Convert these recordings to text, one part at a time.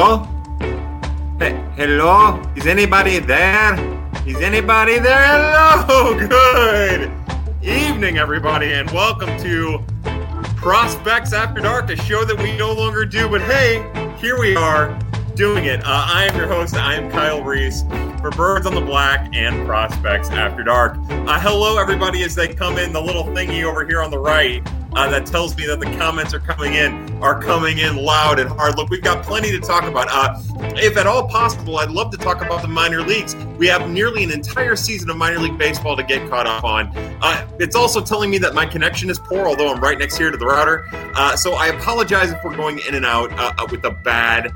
Hello? Hey, hello? Is anybody there? Is anybody there? Hello! Good evening, everybody, and welcome to Prospects After Dark, a show that we no longer do, but hey, here we are doing it. Uh, I am your host. I am Kyle Reis for Birds on the Black and Prospects After Dark. Uh, hello, everybody, as they come in. The little thingy over here on the right uh, that tells me that the comments are coming in are coming in loud and hard. Look, we've got plenty to talk about. Uh, if at all possible, I'd love to talk about the minor leagues. We have nearly an entire season of minor league baseball to get caught up on. Uh, it's also telling me that my connection is poor, although I'm right next here to the router. Uh, so I apologize if we're going in and out uh, with a bad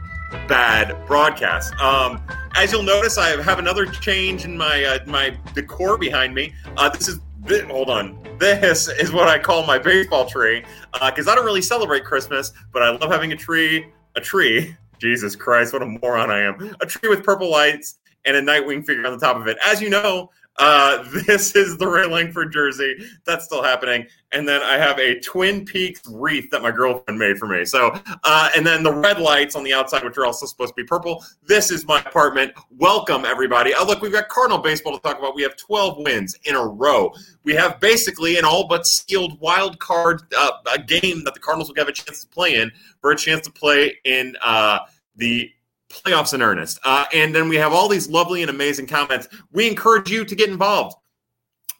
bad broadcast. Um, as you'll notice, I have another change in my uh, my decor behind me. Uh, this is this, hold on. This is what I call my baseball tree because uh, I don't really celebrate Christmas, but I love having a tree. A tree. Jesus Christ, what a moron I am! A tree with purple lights and a Nightwing figure on the top of it. As you know, uh, this is the Ray Lankford jersey. That's still happening. And then I have a Twin Peaks wreath that my girlfriend made for me. So, uh, and then the red lights on the outside, which are also supposed to be purple. This is my apartment. Welcome, everybody. Oh, look, we've got Cardinal baseball to talk about. We have 12 wins in a row. We have basically an all but sealed wild card uh, game that the Cardinals will have a chance to play in for a chance to play in uh, the playoffs in earnest. Uh, and then we have all these lovely and amazing comments. We encourage you to get involved.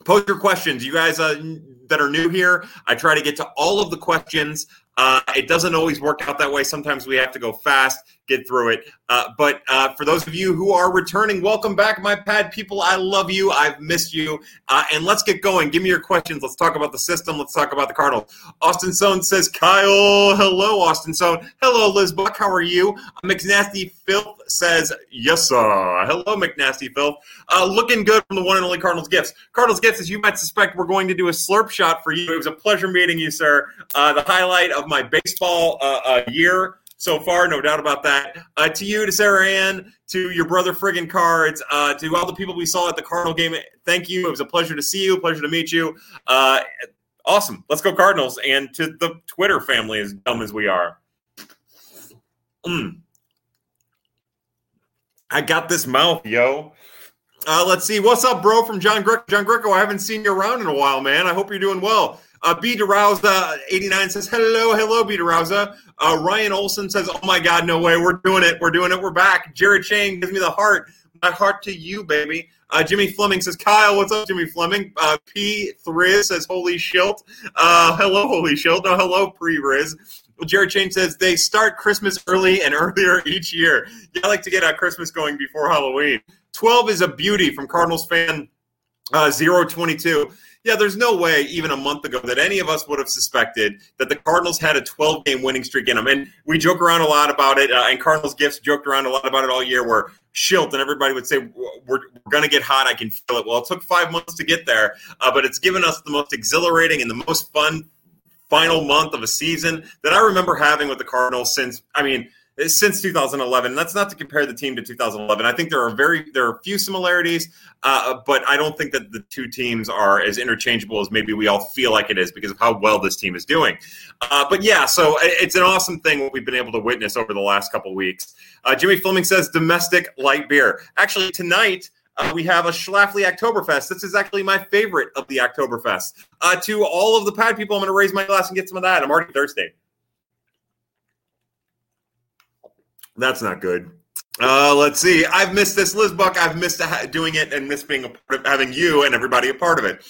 Post your questions. You guys uh, that are new here, I try to get to all of the questions. Uh, it doesn't always work out that way. Sometimes we have to go fast, get through it. Uh, but uh, for those of you who are returning, welcome back, my pad people. I love you. I've missed you. Uh, and let's get going. Give me your questions. Let's talk about the system. Let's talk about the Cardinals. Austin Stone says, Kyle, hello, Austin Stone. Hello, Liz Buck. How are you? I'm McNasty Filth says, yes, sir. Hello, McNasty Phil. Uh, looking good from the one and only Cardinals Gifts. Cardinals Gifts, as you might suspect, we're going to do a slurp shot for you. It was a pleasure meeting you, sir. Uh, the highlight of my baseball uh, year so far, no doubt about that. Uh, to you, to Sarah Ann, to your brother friggin' cards, uh, to all the people we saw at the Cardinal game, thank you. It was a pleasure to see you, pleasure to meet you. Uh, awesome. Let's go Cardinals. And to the Twitter family, as dumb as we are. Mm. I got this mouth, yo. Uh, let's see. What's up, bro, from John Greco? John Greco, I haven't seen you around in a while, man. I hope you're doing well. Uh, B. DeRouza, 89 says, hello, hello, B. DeRouza. Uh, Ryan Olson says, oh my God, no way. We're doing it. We're doing it. We're back. Jared Chang gives me the heart. My heart to you, baby. Uh, Jimmy Fleming says, Kyle, what's up, Jimmy Fleming? Uh, P. Thriz says, holy shilt. Uh, hello, holy shilt. No, hello, pre Riz. Jared Chain says, they start Christmas early and earlier each year. Yeah, I like to get our Christmas going before Halloween. 12 is a beauty from Cardinals fan uh, 022 yeah, there's no way even a month ago that any of us would have suspected that the Cardinals had a 12 game winning streak in them. And we joke around a lot about it, uh, and Cardinals Gifts joked around a lot about it all year where Shildt and everybody would say, We're, we're going to get hot. I can feel it. Well, it took five months to get there, uh, but it's given us the most exhilarating and the most fun final month of a season that I remember having with the Cardinals since, I mean, since 2011. That's not to compare the team to 2011. I think there are very there are a few similarities, uh, but I don't think that the two teams are as interchangeable as maybe we all feel like it is because of how well this team is doing. Uh, but yeah, so it's an awesome thing what we've been able to witness over the last couple weeks. Uh, Jimmy Fleming says domestic light beer. Actually, tonight. Uh, we have a Schlafly Oktoberfest. This is actually my favorite of the Oktoberfest. Uh, to all of the pad people, I'm going to raise my glass and get some of that. I'm already thirsty. That's not good. Uh, let's see. I've missed this, Liz Buck. I've missed doing it and missed being a part of having you and everybody a part of it.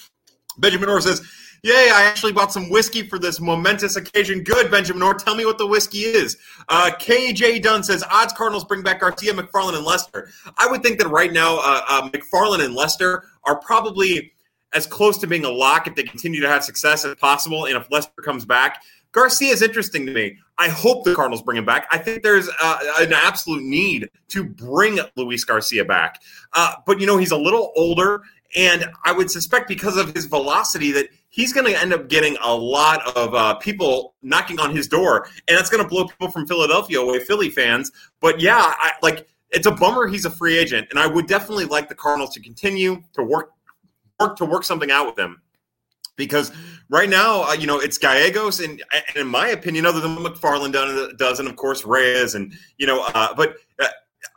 Benjamin Orr says, Yay, I actually bought some whiskey for this momentous occasion. Good, Benjamin Orr. Tell me what the whiskey is. Uh, KJ Dunn says, Odds Cardinals bring back Garcia, McFarland, and Lester. I would think that right now, uh, uh, McFarland and Lester are probably as close to being a lock if they continue to have success as possible. And if Lester comes back, Garcia is interesting to me. I hope the Cardinals bring him back. I think there's uh, an absolute need to bring Luis Garcia back. Uh, but, you know, he's a little older, and I would suspect because of his velocity that he's going to end up getting a lot of uh, people knocking on his door, and that's going to blow people from Philadelphia away, Philly fans. But yeah, I, like it's a bummer he's a free agent, and I would definitely like the Cardinals to continue to work work to work something out with him. because right now, uh, you know, it's Gallegos, and, and, in my opinion, other than McFarland does, and of course Reyes, and you know, uh, but uh,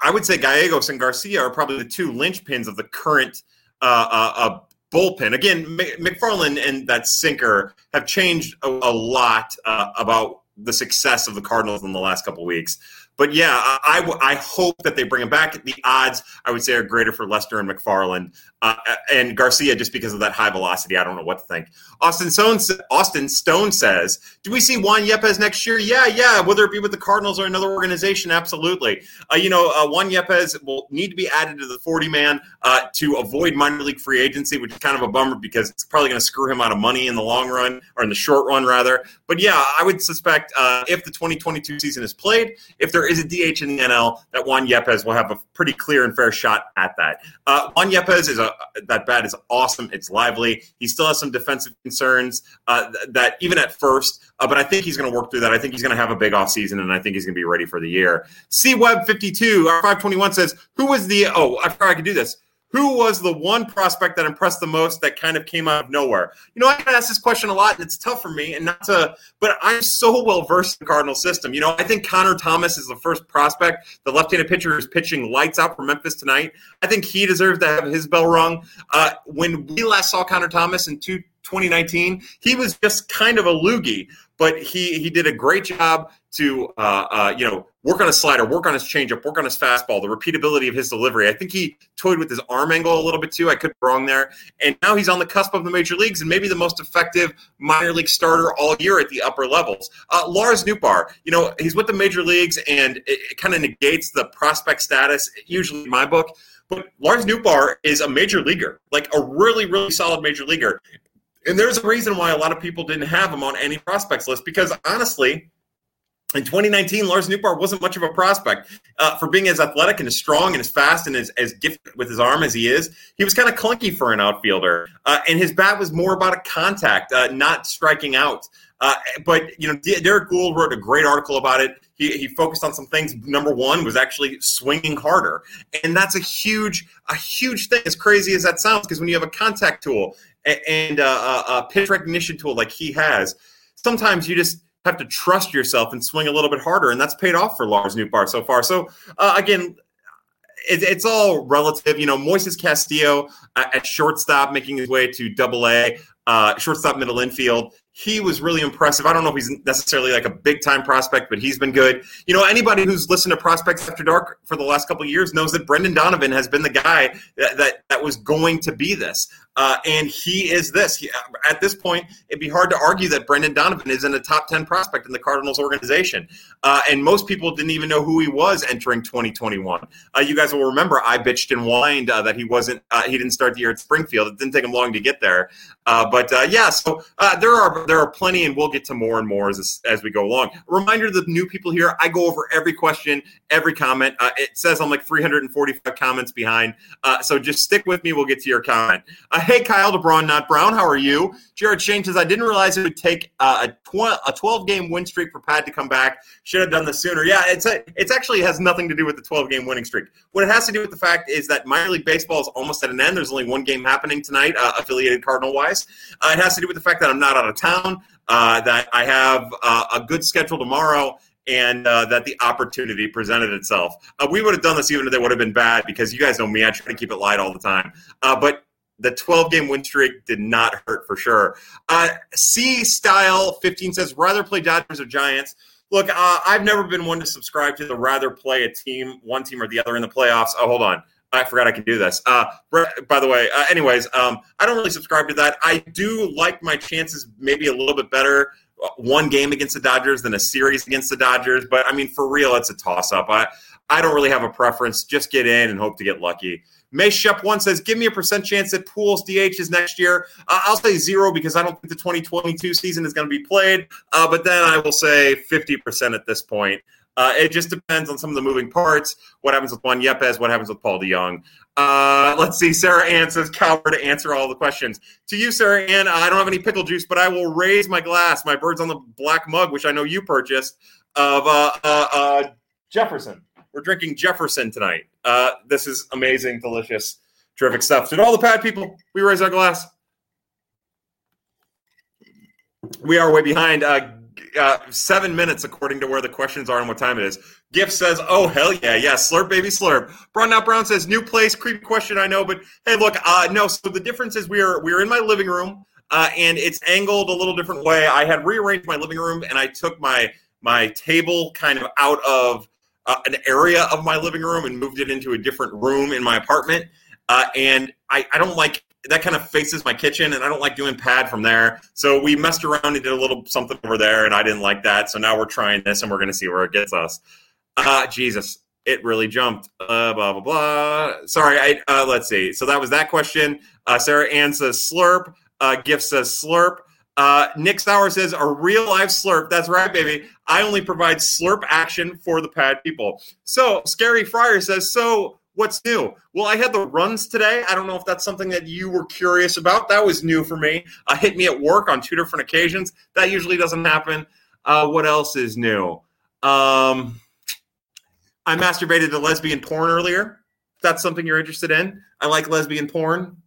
I would say Gallegos and Garcia are probably the two linchpins of the current uh, uh, uh bullpen. Again, McFarland and that sinker have changed a, a lot uh, about the success of the Cardinals in the last couple weeks. But yeah, I, I, I, hope that they bring him back. The odds, I would say, are greater for Lester and McFarland. Uh, and Garcia, just because of that high velocity, I don't know what to think. Austin Stone, Austin Stone says, "Do we see Juan Yepez next year? Yeah, yeah. Whether it be with the Cardinals or another organization, absolutely. Uh, you know, uh, Juan Yepez will need to be added to the 40 man uh, to avoid minor league free agency, which is kind of a bummer because it's probably going to screw him out of money in the long run or in the short run, rather. But yeah, I would suspect uh, if the 2022 season is played, if is a DH in the NL, that Juan Yepez will have a pretty clear and fair shot at that. Uh, Juan Yepez is a that bat is awesome. It's lively. He still has some defensive concerns uh, that even at first, uh, but I think he's going to work through that. I think he's going to have a big offseason, and I think he's going to be ready for the year. C Web 52 or 521 says, Who was the, oh, I forgot I could do this. Who was the one prospect that impressed the most that kind of came out of nowhere? You know, I asked this question a lot, and it's tough for me, and not to, but I'm so well versed in the Cardinal system. You know, I think Connor Thomas is the first prospect. The left-handed pitcher is pitching lights out for Memphis tonight. I think he deserves to have his bell rung. Uh, when we last saw Connor Thomas in two, 2019, he was just kind of a loogie, but he he did a great job to uh, uh, you know work on his slider, work on his changeup, work on his fastball, the repeatability of his delivery. I think he toyed with his arm angle a little bit too. I could be wrong there. And now he's on the cusp of the major leagues and maybe the most effective minor league starter all year at the upper levels. Uh, Lars Nootbaar, you know, he's with the major leagues and it, it kind of negates the prospect status, usually in my book. But Lars Nootbaar is a major leaguer, like a really, really solid major leaguer. And there's a reason why a lot of people didn't have him on any prospects list because honestly, in 2019, Lars Nootbaar wasn't much of a prospect uh, for being as athletic and as strong and as fast and as, as gifted with his arm as he is. He was kind of clunky for an outfielder, uh, and his bat was more about a contact, uh, not striking out. Uh, but you know, Derrick Goold wrote a great article about it. He, he focused on some things. Number one was actually swinging harder, and that's a huge, a huge thing. As crazy as that sounds, because when you have a contact tool and a, a pitch recognition tool like he has, sometimes you just have to trust yourself and swing a little bit harder, and that's paid off for Lars Nootbaar so far. So uh, again, it, it's all relative. You know, Moises Castillo uh, at shortstop, making his way to Double A, uh, shortstop, middle infield he was really impressive. I don't know if he's necessarily like a big time prospect, but he's been good. You know, anybody who's listened to Prospects After Dark for the last couple years knows that Brendan Donovan has been the guy that that, that was going to be this. Uh, and he is this. He, at this point, it'd be hard to argue that Brendan Donovan is in a top 10 prospect in the Cardinals organization. Uh, and most people didn't even know who he was entering 2021. Uh, you guys will remember I bitched and whined uh, that he wasn't, uh, he didn't start the year at Springfield. It didn't take him long to get there. Uh, but yeah, so there are there are plenty, and we'll get to more and more as, as we go along. Reminder to the new people here I go over every question, every comment. it says I'm like 345 comments behind. so just stick with me. We'll get to your comment hey, Kyle DeBron, not Brown. How are you? Jared Shane says, I didn't realize it would take uh, a, tw- a 12 game win streak for Pat to come back. Should have done this sooner. Yeah, it's a, it's actually has nothing to do with the 12 game winning streak. What it has to do with the fact is that minor league baseball is almost at an end. There's only one game happening tonight, uh, affiliated Cardinal wise. Uh, it has to do with the fact that I'm not out of town, uh, that I have uh, a good schedule tomorrow and uh, that the opportunity presented itself. Uh, we would have done this even if they would have been bad because you guys know me. I try to keep it light all the time. Uh, but the 12 game win streak did not hurt for sure. Uh, C Style 15 says, rather play Dodgers or Giants. Look, I've never been one to subscribe to the rather play a team, one team or the other in the playoffs. Oh, hold on. I forgot I can do this. Uh, by the way, uh, anyways, um, I don't really subscribe to that. I do like my chances maybe a little bit better uh, one game against the Dodgers than a series against the Dodgers. But I mean, for real, it's a toss up. I, I don't really have a preference. Just get in and hope to get lucky. May Shep one says, "Give me a percent chance that Pujols DH is next year." Uh, I'll say zero because I don't think the 2022 season is going to be played. Uh, but then I will say 50 percent at this point. Uh, it just depends on some of the moving parts. What happens with Juan Yepez? What happens with Paul DeJong? Uh, let's see. Sarah Ann says, "Coward to answer all the questions." To you, Sarah Ann, I don't have any pickle juice, but I will raise my glass. My bird's on the black mug, which I know you purchased of uh, uh, uh, Jefferson. We're drinking Jefferson tonight. Uh, this is amazing, delicious, terrific stuff. To all the pad people, we raise our glass. We are way behind. Uh, seven minutes according to where the questions are and what time it is. Gift says, "Oh hell yeah, yeah, slurp baby slurp." Brown Out Brown says, "New place, creepy question, I know, but hey, look, uh, no. So the difference is we are we are in my living room, uh, and it's angled a little different way. I had rearranged my living room, and I took my my table kind of out of uh, an area of my living room and moved it into a different room in my apartment. Uh, and I, I don't like that kind of faces my kitchen, and I don't like doing pad from there. So we messed around and did a little something over there, and I didn't like that. So now we're trying this, and we're going to see where it gets us. Uh, Jesus, it really jumped. Uh, blah blah blah. Sorry, I uh, let's see. So that was that question. Uh, Sarah Ann says slurp. Uh, Gift says slurp. Uh, Nick Sauer says a real life slurp. That's right, baby. I only provide slurp action for the pad people. So Scary Fryer says so what's new? Well, I had the runs today. I don't know if that's something that you were curious about. That was new for me. Uh, hit me at work on two different occasions. That usually doesn't happen. Uh, what else is new? Um, I masturbated to lesbian porn earlier. If that's something you're interested in. I like lesbian porn.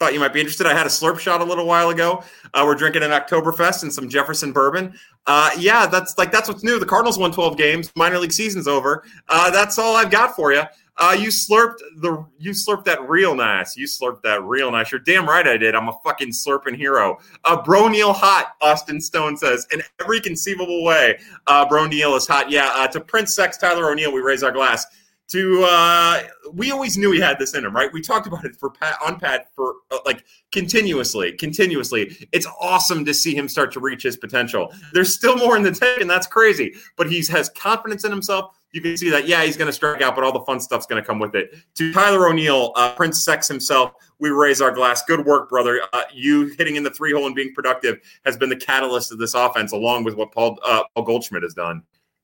Thought you might be interested. I had a slurp shot a little while ago. Uh, we're drinking an Oktoberfest and some Jefferson bourbon. Uh, yeah, that's like that's what's new. The Cardinals won 12 games. Minor league season's over. Uh, that's all I've got for you. Uh, you slurped the you slurped that real nice. You slurped that real nice. You're damn right I did. I'm a fucking slurping hero. Uh, Bro Neil hot. Austin Stone says in every conceivable way. Uh, Bro Neil is hot. Yeah. Uh, to Prince Sex Tyler O'Neill, we raise our glass. To uh, we always knew he had this in him, right? We talked about it for Pat on Pat for uh, like continuously, continuously. It's awesome to see him start to reach his potential. There's still more in the tank, and that's crazy. But he has confidence in himself you can see that, yeah, he's going to strike out, but all the fun stuff's going to come with it. To Tyler O'Neill, uh, Prince Sex himself, we raise our glass. Good work, brother. Uh, you hitting in the three hole and being productive has been the catalyst of this offense, along with what Paul, uh, Paul Goldschmidt has done.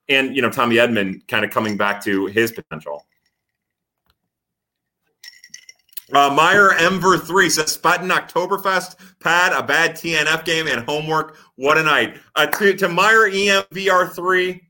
And, you know, Tommy Edman kind of coming back to his potential. Uh, Meyer Emver three says Sputton Oktoberfest, Pad, a bad TNF game, and homework. What a night. Uh, to, to Meyer EMVR three,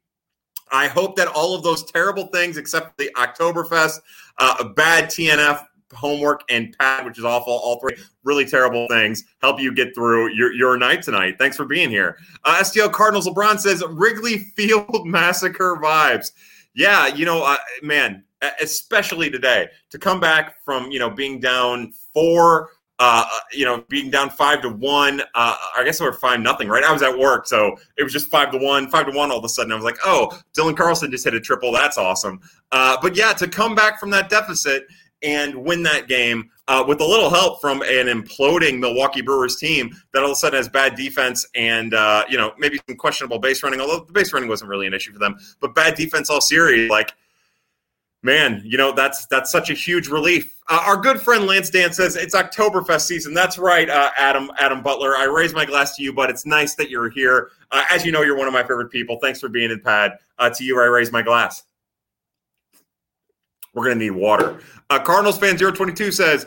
I hope that all of those terrible things, except the Oktoberfest, uh, bad TNF homework and pad, which is awful, all three really terrible things, help you get through your, your night tonight. Thanks for being here. Uh, STL Cardinals LeBron says Wrigley Field massacre vibes. Yeah, you know, uh, man, especially today to come back from you know being down four uh, you know, being down five to one. Uh, I guess we are five nothing, right? I was at work, so it was just five to one, five to one. All of a sudden, I was like, "Oh, Dylan Carlson just hit a triple. That's awesome." Uh, but yeah, to come back from that deficit and win that game uh, with a little help from an imploding Milwaukee Brewers team that all of a sudden has bad defense and uh, you know maybe some questionable base running. Although the base running wasn't really an issue for them, but bad defense all series, like man, you know that's that's such a huge relief. Uh, our good friend Lance Dan says it's Oktoberfest season. That's right, uh, Adam Adam Butler. I raise my glass to you, but it's nice that you're here. Uh, as you know, you're one of my favorite people. Thanks for being in Pad. Uh, to you, I raise my glass. We're gonna need water. Uh, Cardinals fan 022 says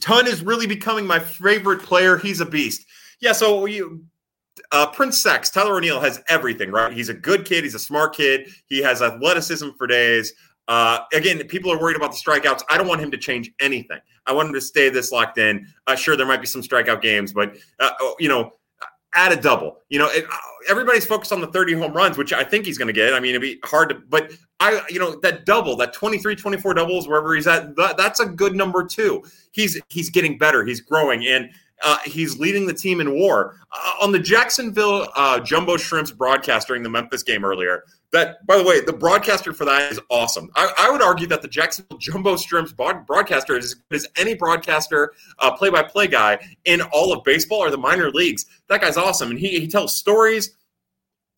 Ton is really becoming my favorite player. He's a beast. Yeah, so you. Uh, Prince Sex, Tyler O'Neill has everything, right? He's a good kid. He's a smart kid. He has athleticism for days. Uh, again, people are worried about the strikeouts. I don't want him to change anything. I want him to stay this locked in. Uh, sure, there might be some strikeout games, but uh, oh, you know, add a double. You know, it, uh, everybody's focused on the 30 home runs, which I think he's going to get. I mean, it'd be hard to, but I, you know, that double, that 23, 24 doubles, wherever he's at, that, that's a good number too. He's he's getting better. He's growing, and uh, he's leading the team in WAR. Uh, on the Jacksonville uh, Jumbo Shrimps broadcast during the Memphis game earlier, that, by the way, the broadcaster for that is awesome. I, I would argue that the Jacksonville Jumbo Shrimps broadcaster is as good as any broadcaster, play by play guy in all of baseball or the minor leagues. That guy's awesome. And he, he tells stories.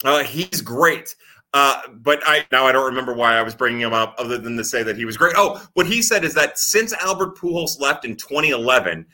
Uh, he's great. Uh, but I now I don't remember why I was bringing him up, other than to say that he was great. Oh, what he said is that since Albert Pujols left in 2011,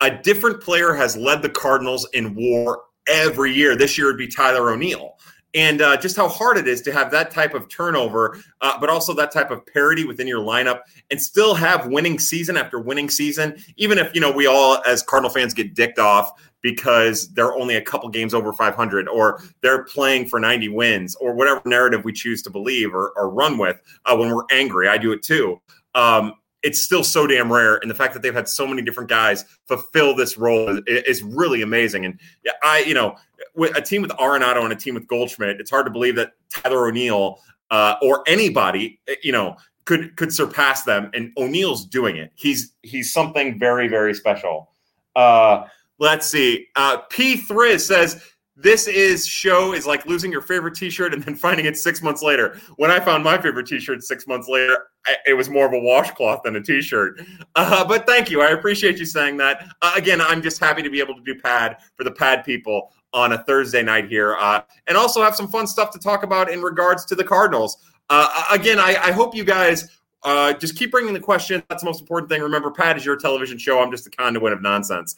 a different player has led the Cardinals in WAR every year. This year would be Tyler O'Neill and uh, just how hard it is to have that type of turnover, uh, but also that type of parity within your lineup, and still have winning season after winning season. Even if you know we all as Cardinal fans get dicked off because they're only a couple games over 500, or they're playing for 90 wins, or whatever narrative we choose to believe or, or run with uh, when we're angry. I do it too. Um, it's still so damn rare. And the fact that they've had so many different guys fulfill this role is, is really amazing. And yeah, I, you know, with a team with Arenado and a team with Goldschmidt, it's hard to believe that Tyler O'Neill uh, or anybody, eh, you know, could could surpass them. And O'Neill's doing it. He's he's something very very special. Uh, let's see. Uh, P three says this is show is like losing your favorite T-shirt and then finding it six months later. When I found my favorite T-shirt six months later, I, it was more of a washcloth than a T-shirt. Uh, but thank you, I appreciate you saying that. Uh, again, I'm just happy to be able to do pad for the pad people on a Thursday night here, uh, and also have some fun stuff to talk about in regards to the Cardinals. Uh, again, I, I, hope you guys. Uh, just keep bringing the question. That's the most important thing. Remember, Pad is your television show. I'm just a conduit of nonsense.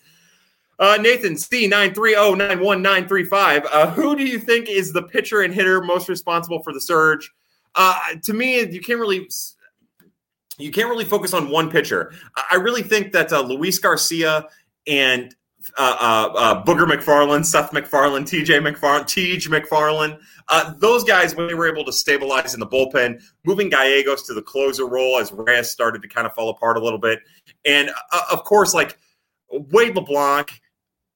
Uh, Nathan C9309195. Uh, who do you think is the pitcher and hitter most responsible for the surge? Uh, to me, you can't really you can't really focus on one pitcher. I really think that uh, Luis Garcia and uh, uh, Booger McFarland, Seth McFarland, TJ McFarland, Tej McFarland. Those guys, when they were able to stabilize in the bullpen, moving Gallegos to the closer role as Reyes started to kind of fall apart a little bit. And of course, like Wade LeBlanc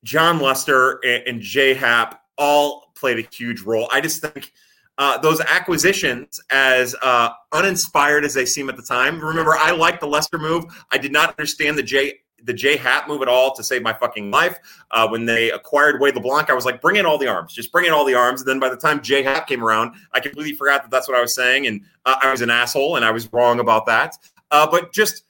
Jon Lester and, and J Happ all played a huge role. I just think uh, those acquisitions, as uh, uninspired as they seem at the time, remember I liked the Lester move. I did not understand the J the J move at all to save my fucking life. Uh, when they acquired Wade LeBlanc, I was like, bring in all the arms, just bring in all the arms. And then by the time J Happ came around, I completely forgot that that's what I was saying, and uh, I was an asshole, and I was wrong about that. Uh, but just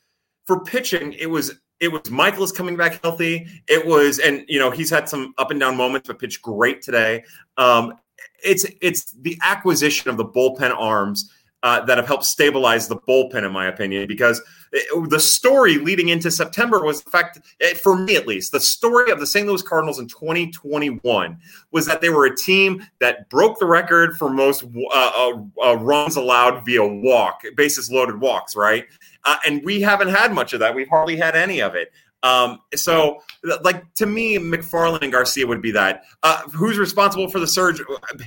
for pitching, it was it was Mikolas coming back healthy. It was, and you know, he's had some up and down moments, but pitched great today. Um, it's it's the acquisition of the bullpen arms uh, that have helped stabilize the bullpen, in my opinion, because it, the story leading into September was the fact, eh, for me at least, the story of the St. Louis Cardinals in 2021 was that they were a team that broke the record for most uh, uh, uh runs allowed via walk, bases loaded walks, right? Uh, and we haven't had much of that. We've hardly had any of it. Um, so, like to me, McFarland and Garcia would be that. Uh, who's responsible for the surge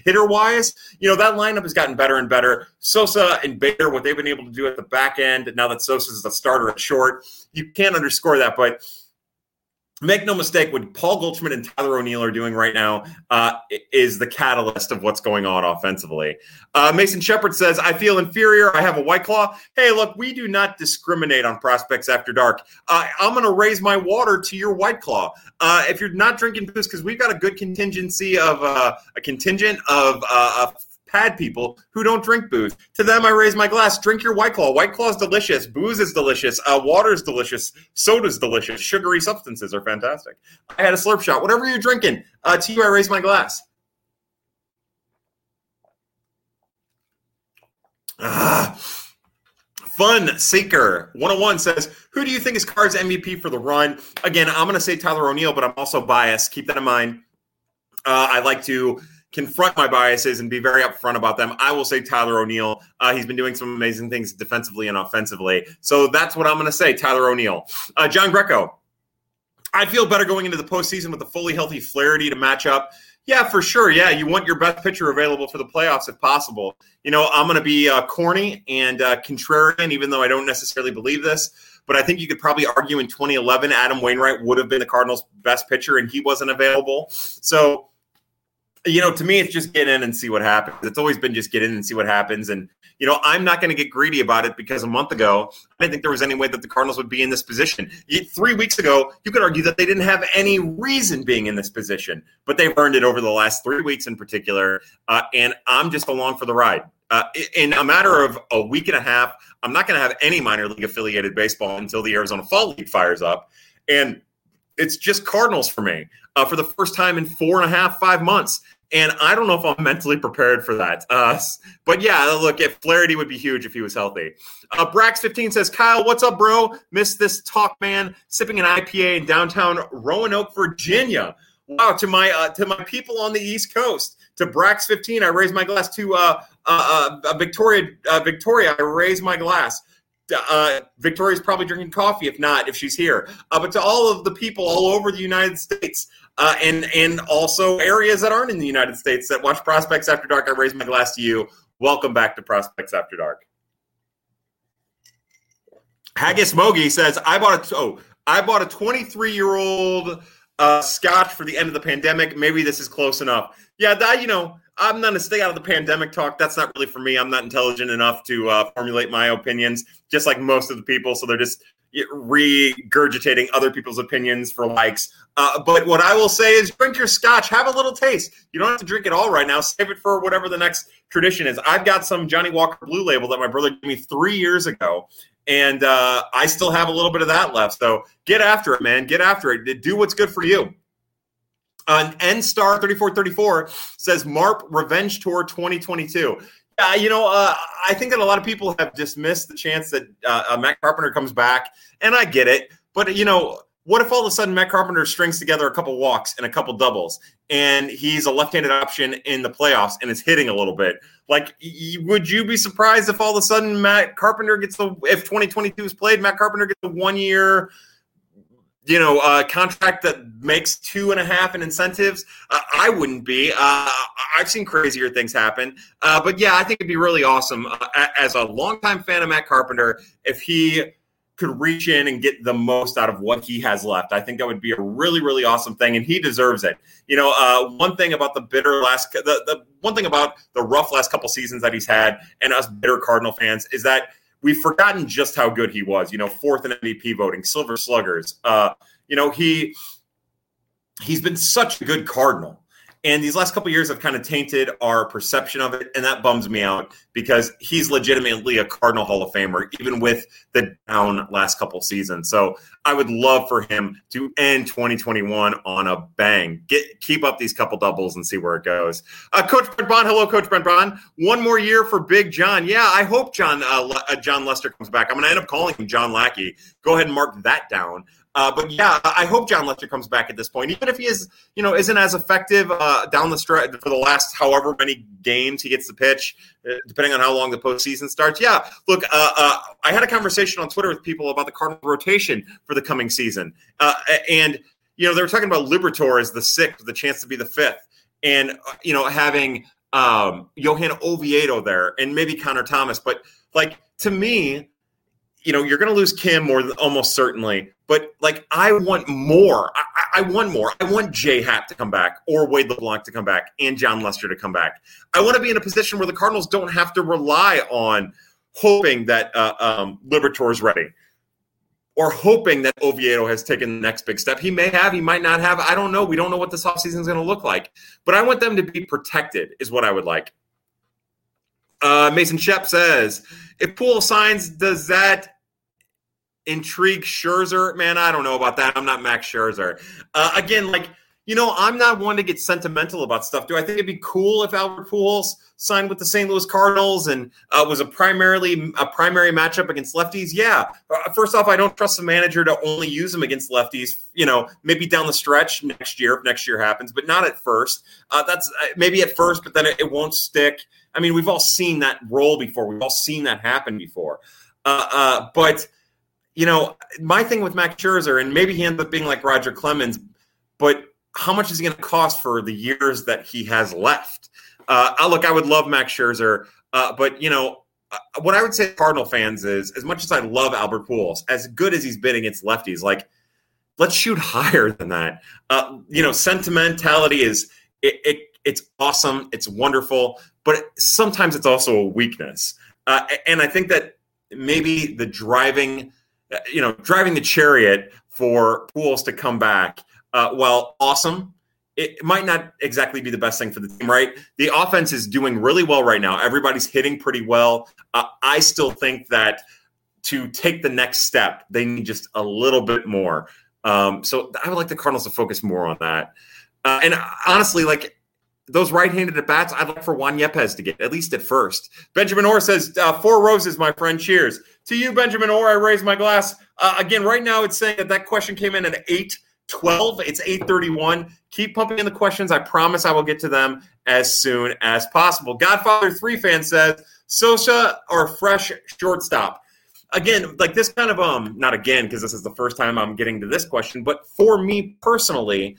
hitter wise? You know that lineup has gotten better and better. Sosa and Bader, what they've been able to do at the back end. Now that Sosa is the starter at short, you can't underscore that. But make no mistake, what Paul Goldschmidt and Tyler O'Neill are doing right now uh, is the catalyst of what's going on offensively. Uh, Mason Shepard says, I feel inferior. I have a white claw. Hey, look, we do not discriminate on prospects after dark. Uh, I'm going to raise my water to your white claw. Uh, if you're not drinking booze, because we've got a good contingency of uh, a contingent of, uh, pad people who don't drink booze. To them, I raise my glass. Drink your White Claw. White Claw is delicious. Booze is delicious. Uh, Water is delicious. Soda's delicious. Sugary substances are fantastic. I had a slurp shot. Whatever you're drinking, uh, to you, I raise my glass. Ah. Fun Seeker 101 says, Who do you think is Cards MVP for the run? Again, I'm going to say Tyler O'Neill, but I'm also biased. Keep that in mind. Uh, I like to confront my biases and be very upfront about them. I will say Tyler O'Neill. Uh, he's been doing some amazing things defensively and offensively. So that's what I'm going to say. Tyler O'Neill. Uh, John Greco. I feel better going into the postseason with a fully healthy Flaherty to match up. Yeah, for sure. Yeah, you want your best pitcher available for the playoffs if possible. You know, I'm going to be uh, corny and uh, contrarian, even though I don't necessarily believe this. But I think you could probably argue in 2011, Adam Wainwright would have been the Cardinals' best pitcher, and he wasn't available. So you know, to me, it's just get in and see what happens. It's always been just get in and see what happens. And, you know, I'm not going to get greedy about it because a month ago, I didn't think there was any way that the Cardinals would be in this position. Three weeks ago, you could argue that they didn't have any reason being in this position, but they've earned it over the last three weeks in particular. Uh, and I'm just along for the ride. Uh, in a matter of a week and a half, I'm not going to have any minor league affiliated baseball until the Arizona Fall League fires up. And it's just Cardinals for me uh, for the first time in four and a half, five months. And I don't know if I'm mentally prepared for that. Uh, but yeah, look, if Flaherty would be huge if he was healthy. Uh, Brax15 says, Kyle, what's up, bro? Missed this talk, man. Sipping an IPA in downtown Roanoke, Virginia. Wow, to my uh, to my people on the East Coast. To Brax15, I raise my glass. To uh, uh, uh, Victoria, uh, Victoria, I raise my glass uh, Victoria's probably drinking coffee, if not, if she's here. Uh, but to all of the people all over the United States uh, and and also areas that aren't in the United States that watch Prospects After Dark, I raise my glass to you. Welcome back to Prospects After Dark. Haggis Mogi says, I bought a oh, I bought a 23 year old uh, scotch for the end of the pandemic. Maybe this is close enough. Yeah, that you know, I'm not going to stay out of the pandemic talk. That's not really for me. I'm not intelligent enough to uh, formulate my opinions, just like most of the people. So they're just regurgitating other people's opinions for likes. Uh, but what I will say is drink your scotch, have a little taste. You don't have to drink it all right now. Save it for whatever the next tradition is. I've got some Johnnie Walker Blue Label that my brother gave me three years ago, and uh, I still have a little bit of that left. So get after it, man. Get after it. Do what's good for you. Uh, N Star 3434 says MARP Revenge Tour 2022. Uh, you know, uh, I think that a lot of people have dismissed the chance that uh, uh, Matt Carpenter comes back, and I get it. But you know, what if all of a sudden Matt Carpenter strings together a couple walks and a couple doubles, and he's a left-handed option in the playoffs and is hitting a little bit? Like, y- would you be surprised if all of a sudden Matt Carpenter gets the if 2022 is played, Matt Carpenter gets a one-year you know, uh, contract that makes two and a half in incentives, uh, I wouldn't be. Uh, I've seen crazier things happen. Uh, but yeah, I think it'd be really awesome uh, as a longtime fan of Matt Carpenter if he could reach in and get the most out of what he has left. I think that would be a really, really awesome thing, and he deserves it. You know, uh, one thing about the bitter last, the, the one thing about the rough last couple seasons that he's had, and us bitter Cardinal fans, is that – we've forgotten just how good he was. You know, fourth in MVP voting, Silver Sluggers. Uh, you know, he he's been such a good Cardinal. And these last couple years have kind of tainted our perception of it, and that bums me out because he's legitimately a Cardinal Hall of Famer, even with the down last couple seasons. So I would love for him to end 2021 on a bang. Get keep up these couple doubles and see where it goes. Uh, Coach Brent Bond, hello, Coach Brent Bond. One more year for Big John. Yeah, I hope John uh, uh Jon Lester comes back. I'm going to end up calling him John Lackey. Go ahead and mark that down. Uh, but yeah, I hope Jon Lester comes back at this point, even if he is, you know, isn't as effective uh, down the stretch for the last however many games he gets the pitch, uh, depending on how long the postseason starts. Yeah, look, uh, uh, I had a conversation on Twitter with people about the Cardinal rotation for the coming season, uh, and you know they were talking about Liberatore as the sixth, with the chance to be the fifth, and you know having um, Johan Oviedo there and maybe Connor Thomas, but like to me you know, you're going to lose Kim more than almost certainly, but like I want more. I, I, want more. I want Jay Happ to come back or Wade LeBlanc to come back and Jon Lester to come back. I want to be in a position where the Cardinals don't have to rely on hoping that uh, um, is ready or hoping that Oviedo has taken the next big step. He may have, he might not have. I don't know. We don't know what this offseason is going to look like, but I want them to be protected, is what I would like. Uh, Mason Shep says, if Pujols signs, does that intrigue Scherzer? Man, I don't know about that. I'm not Max Scherzer. Uh, again, like, you know, I'm not one to get sentimental about stuff. Do I think it'd be cool if Albert Pujols signed with the St. Louis Cardinals and uh, was a primarily a primary matchup against lefties? Yeah. Uh, first off, I don't trust the manager to only use him against lefties. You know, maybe down the stretch next year if next year happens, but not at first. Uh, that's uh, maybe at first, but then it, it won't stick. I mean, we've all seen that role before. We've all seen that happen before. Uh, but you know, my thing with Max Scherzer, and maybe he ends up being like Roger Clemens, but how much is he going to cost for the years that he has left? Uh, look, I would love Max Scherzer, uh, but you know, uh, what I would say Cardinal fans is, as much as I love Albert Pujols, as good as he's been against lefties, like let's shoot higher than that. Uh, you know, sentimentality is it, it it's awesome, it's wonderful, but sometimes it's also a weakness. Uh, and I think that maybe the driving, uh, you know, driving the chariot for Pujols to come back, uh, while awesome, it might not exactly be the best thing for the team, right? The offense is doing really well right now. Everybody's hitting pretty well. Uh, I still think that to take the next step, they need just a little bit more. Um, so I would like the Cardinals to focus more on that. Uh, and honestly, like those right-handed at bats, I'd like for Juan Yepez to get at least at first. Benjamin Orr says, uh, four roses, my friend. Cheers to you, Benjamin Orr. I raise my glass uh, again. Right now, it's saying that that question came in at eight twelve. It's eight thirty-one. Keep pumping in the questions. I promise I will get to them as soon as possible. Godfather three fan says Sosa or fresh shortstop. Again, like this kind of um, not again because this is the first time I'm getting to this question, but for me personally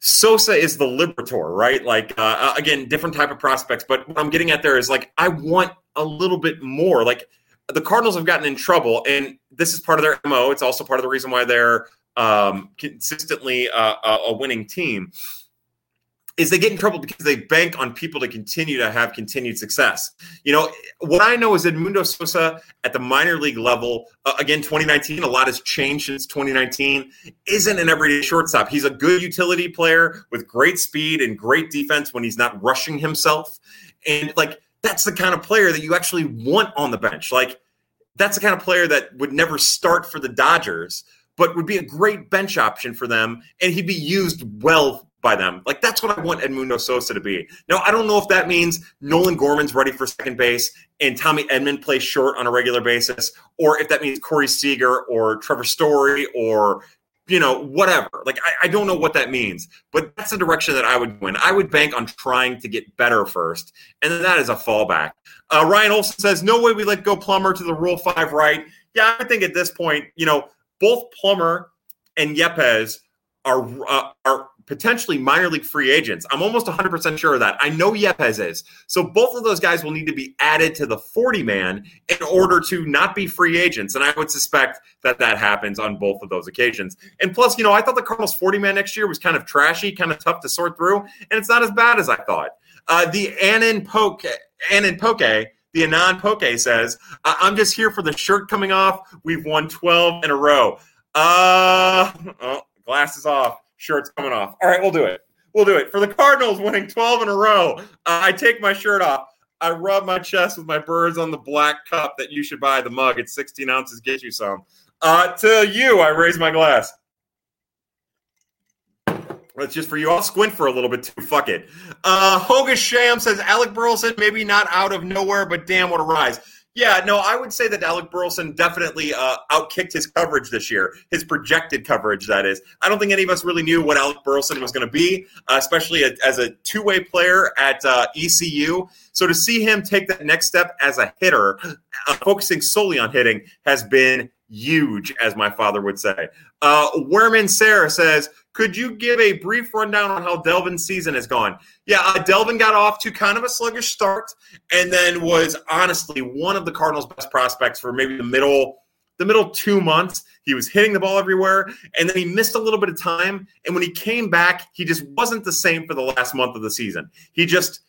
Sosa is the Liberatore, right? Like uh, uh, again, different type of prospects. But what I'm getting at there is like I want a little bit more. Like the Cardinals have gotten in trouble, and this is part of their mo. It's also part of the reason why they're um, consistently uh, a winning team is they get in trouble because they bank on people to continue to have continued success. You know, what I know is Edmundo Sosa at the minor league level, uh, again, 2019, a lot has changed since 2019, isn't an everyday shortstop. He's a good utility player with great speed and great defense when he's not rushing himself. And like, that's the kind of player that you actually want on the bench. Like, that's the kind of player that would never start for the Dodgers, but would be a great bench option for them. And he'd be used well by them. Like that's what I want Edmundo Sosa to be. Now I don't know if that means Nolan Gorman's ready for second base and Tommy Edman plays short on a regular basis, or if that means Corey Seager or Trevor Story or you know whatever. Like I, I don't know what that means, but that's the direction that I would win. I would bank on trying to get better first, and then that is a fallback. Uh, Ryan Olson says, "No way we let go Plummer to the Rule Five right." Yeah, I think at this point, you know, both Plummer and Yepez are uh, are potentially minor league free agents. I'm almost 100% sure of that. I know Yepez is. So both of those guys will need to be added to the 40 man in order to not be free agents. And I would suspect that that happens on both of those occasions. And plus, you know, I thought the Cardinals 40 man next year was kind of trashy, kind of tough to sort through. And it's not as bad as I thought. Uh, the Annan Poke, Annan Poke, the Anon Poke says, I'm just here for the shirt coming off. We've won 12 in a row. Uh, oh, glasses off shirt's coming off. All right, we'll do it. We'll do it. For the Cardinals winning 12 in a row, I take my shirt off. I rub my chest with my birds on the black cup that you should buy the mug. It's 16 ounces, get you some. Uh, to you, I raise my glass. That's just for you. I'll squint for a little bit too. Fuck it. Uh, Hoga Sham says Alec Burleson, maybe not out of nowhere, but damn, what a rise. Yeah, no, I would say that Alec Burleson definitely uh, outkicked his coverage this year, his projected coverage, that is. I don't think any of us really knew what Alec Burleson was going to be, uh, especially a, as a two way player at uh, ECU. So to see him take that next step as a hitter, uh, focusing solely on hitting, has been huge, as my father would say. Uh, Werman Sarah says, could you give a brief rundown on how Delvin's season has gone? Yeah, uh, Delvin got off to kind of a sluggish start, and then was honestly one of the Cardinals' best prospects for maybe the middle the middle two months. He was hitting the ball everywhere, and then he missed a little bit of time. And when he came back, he just wasn't the same for the last month of the season. He just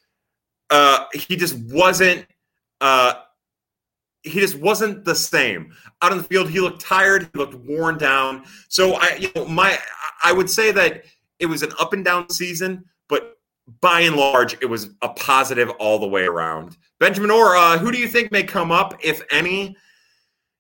uh, he just wasn't. Uh, he just wasn't the same out on the field. He looked tired. He looked worn down. So I, you know, my I would say that it was an up and down season, but by and large, it was a positive all the way around. Benjamin Orr, uh, who do you think may come up, if any?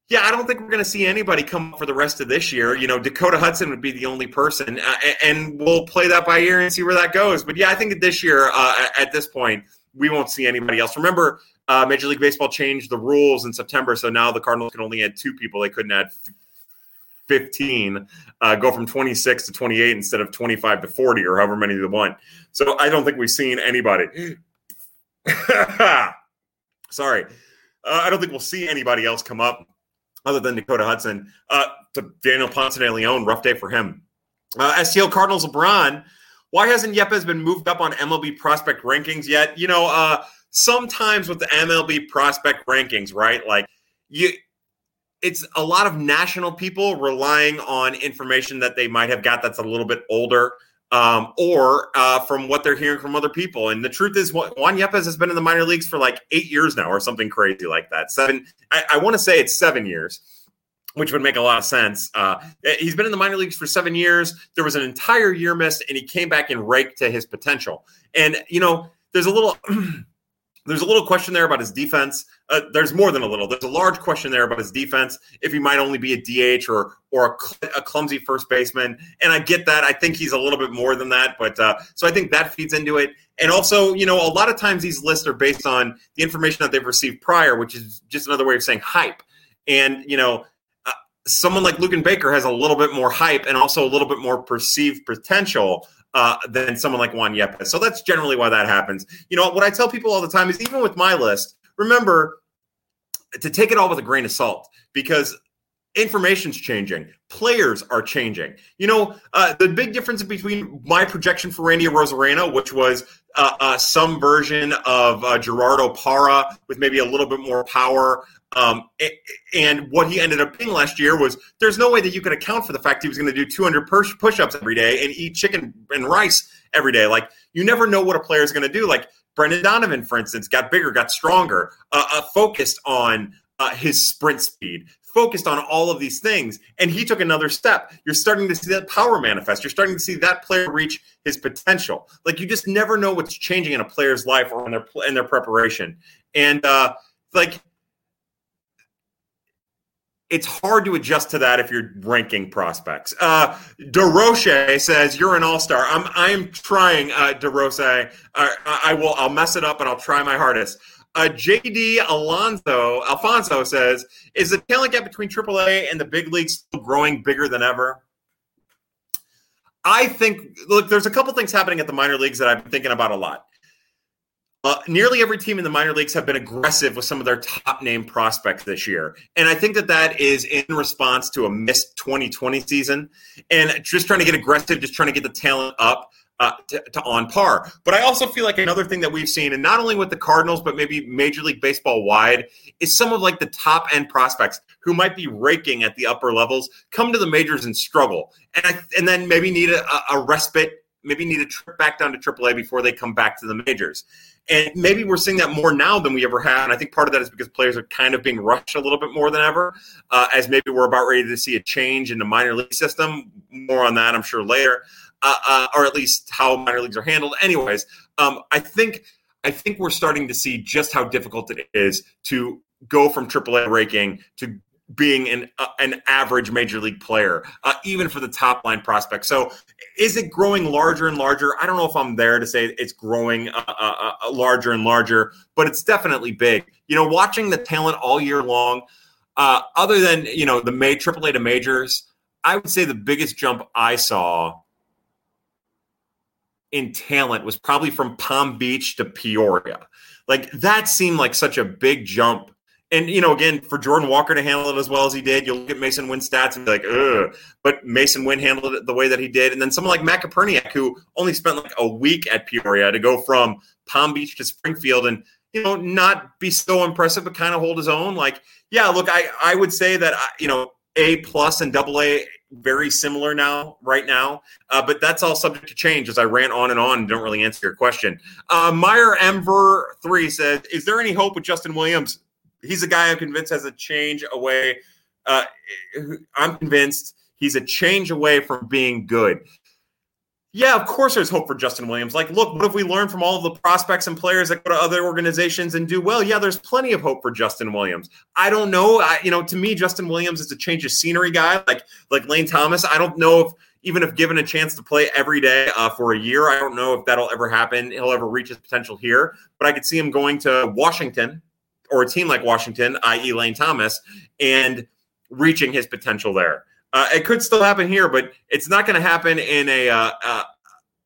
Yeah, I don't think we're going to see anybody come up for the rest of this year. You know, Dakota Hudson would be the only person, uh, and we'll play that by ear and see where that goes. But yeah, I think this year, uh, at this point, we won't see anybody else. Remember, uh, Major League Baseball changed the rules in September, so now the Cardinals can only add two people. They couldn't add 15, uh, go from 26 to 28 instead of 25 to 40 or however many they want. So I don't think we've seen anybody. Sorry. Uh, I don't think we'll see anybody else come up other than Dakota Hudson. Uh, to Daniel Ponce de Leon, rough day for him. Uh, STL Cardinals LeBron. Why hasn't Yepez been moved up on MLB prospect rankings yet? You know, uh, sometimes with the MLB prospect rankings, right? Like you it's a lot of national people relying on information that they might have got that's a little bit older um, or uh, from what they're hearing from other people. And the truth is, Juan Yepez has been in the minor leagues for like eight years now, or something crazy like that. Seven, I, I want to say it's seven years, which would make a lot of sense. Uh, he's been in the minor leagues for seven years. There was an entire year missed, and he came back and raked to his potential. And you know, there's a little. There's a little question there about his defense. Uh, there's more than a little. There's a large question there about his defense. If he might only be a DH or or a, cl- a clumsy first baseman, and I get that. I think he's a little bit more than that, but uh, so I think that feeds into it. And also, you know, a lot of times these lists are based on the information that they've received prior, which is just another way of saying hype. And you know, uh, someone like Luken Baker has a little bit more hype and also a little bit more perceived potential uh, than someone like Juan Yepez. So that's generally why that happens. You know, what I tell people all the time is even with my list, remember to take it all with a grain of salt because information's changing players are changing you know uh, the big difference between my projection for randy arozarena which was uh, uh, some version of uh, gerardo parra with maybe a little bit more power um, and what he ended up being last year was there's no way that you could account for the fact he was going to do 200 push ups every day and eat chicken and rice every day. Like, you never know what a player is going to do. Like, Brendan Donovan, for instance, got bigger, got stronger, uh, uh, focused on uh, his sprint speed, focused on all of these things, and he took another step. You're starting to see that power manifest. You're starting to see that player reach his potential. Like you just never know what's changing in a player's life or in their in their preparation. And uh, like it's hard to adjust to that if you're ranking prospects. Uh, DeRoche says you're an all-star. I'm I'm trying, uh, DeRoche. I will. I'll mess it up, and I'll try my hardest. Uh, JD Alonso Alfonso says, "Is the talent gap between AAA and the big leagues still growing bigger than ever?" I think. Look, there's a couple things happening at the minor leagues that I've been thinking about a lot. Uh, nearly every team in the minor leagues have been aggressive with some of their top name prospects this year. And I think that that is in response to a missed 2020 season and just trying to get aggressive, just trying to get the talent up. Uh, to, to, on par. But I also feel like another thing that we've seen, and not only with the Cardinals, but maybe Major League Baseball wide, is some of like the top end prospects who might be raking at the upper levels come to the majors and struggle, and and then maybe need a, a respite, maybe need a trip back down to AAA before they come back to the majors. And maybe we're seeing that more now than we ever have. And I think part of that is because players are kind of being rushed a little bit more than ever, uh, as maybe we're about ready to see a change in the minor league system. More on that, I'm sure, later, uh, uh, or at least how minor leagues are handled. Anyways, um, I think I think we're starting to see just how difficult it is to go from AAA ranking to being an uh, an average major league player, uh, even for the top line prospect. So, is it growing larger and larger? I don't know if I'm there to say it's growing uh, uh, uh larger and larger, but it's definitely big. You know, watching the talent all year long, other than you know the May AAA to majors, I would say the biggest jump I saw in talent was probably from Palm Beach to Peoria. Like that seemed like such a big jump and you know, again, for Jordan Walker to handle it as well as he did, you'll look at Masyn Winn stats and be like, ugh. But Masyn Winn handled it the way that he did, and then someone like Matt Koperniak, who only spent like a week at Peoria to go from Palm Beach to Springfield, and you know, not be so impressive, but kind of hold his own. Like, yeah, look, I I would say that you know, A plus and Double A very similar now, right now. Uh, but that's all subject to change as I rant on and on and don't really answer your question. Uh, Meyer Emver three says, "Is there any hope with Justin Williams?" he's a guy I'm convinced has a change away. Uh, I'm convinced he's a change away from being good. Yeah, of course there's hope for Justin Williams. Like, look, what have we learned from all of the prospects and players that go to other organizations and do well? Yeah, there's plenty of hope for Justin Williams. I don't know. I, you know, to me, Justin Williams is a change of scenery guy, like like Lane Thomas. I don't know if even if given a chance to play every day uh, for a year, I don't know if that'll ever happen. He'll ever reach his potential here. But I could see him going to Washington or a team like Washington, i.e., Lane Thomas, and reaching his potential there. Uh, it could still happen here, but it's not going to happen in a uh, uh,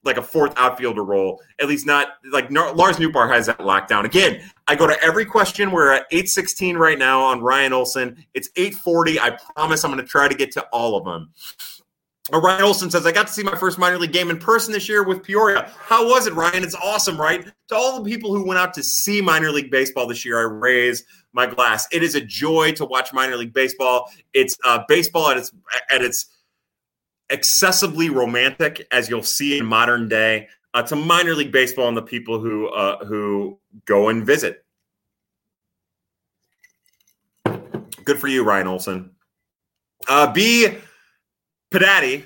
like a fourth outfielder role. At least not like Lars Nootbaar has that lockdown. Again, I go to every question. We're at eight sixteen right now on Ryan Olson. It's eight forty. I promise I'm going to try to get to all of them. Ryan Olson says, I got to see my first minor league game in person this year with Peoria. How was it, Ryan? It's awesome, right? To all the people who went out to see minor league baseball this year, I raise my glass. It is a joy to watch minor league baseball. It's uh, baseball at its at its accessibly romantic, as you'll see in modern day, uh, to minor league baseball and the people who uh, who go and visit. Good for you, Ryan Olson. Uh, B Padatti,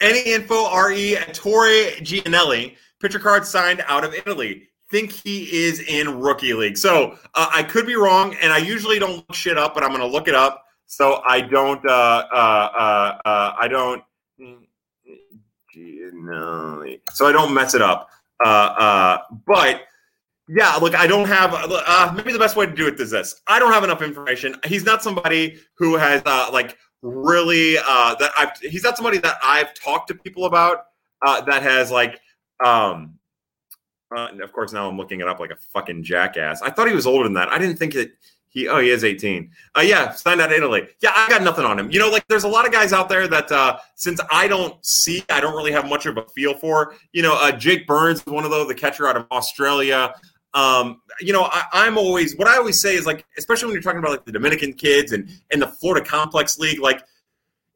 any info re Torey Gianelli, pitcher card signed out of Italy. Think he is in rookie league. So uh, I could be wrong, and I usually don't look shit up, but I'm going to look it up so I don't. Uh, uh, uh, uh I don't. Gianelli. So I don't mess it up. Uh, but yeah, look, I don't have. maybe the best way to do it is this: I don't have enough information. He's not somebody who has like really uh, that I've he's not somebody that I've talked to people about uh, that has like um uh, of course now I'm looking it up like a fucking jackass. I thought he was older than that. I didn't think that He oh he is 18. Uh, yeah, signed out of Italy. Yeah, I got nothing on him. You know, like there's a lot of guys out there that uh, since I don't see, I don't really have much of a feel for. You know, uh, Jake Burns is one of those, the catcher out of Australia. Um, you know, I, am always what I always say is like, especially when you're talking about like the Dominican kids and and the Florida Complex League, like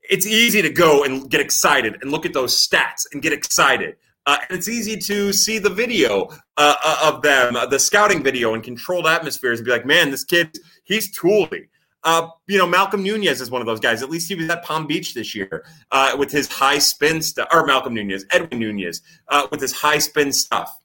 it's easy to go and get excited and look at those stats and get excited. Uh, and it's easy to see the video uh, uh of them, uh, the scouting video and controlled atmospheres, and be like, man, this kid, he's tooly. Uh, you know, Malcom Nunez is one of those guys. At least he was at Palm Beach this year uh, with his high spin stuff, or Malcom Nunez, Edwin Nunez, with his high spin stuff.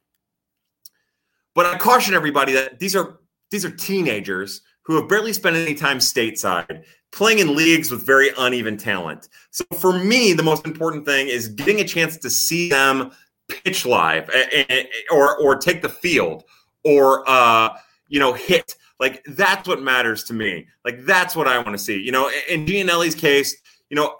But I caution everybody that these are these are teenagers who have barely spent any time stateside playing in leagues with very uneven talent. So for me, the most important thing is getting a chance to see them pitch live eh, eh, eh, or or take the field or uh, you know hit. Like that's what matters to me. Like that's what i want to see. You know in gianelli's case you know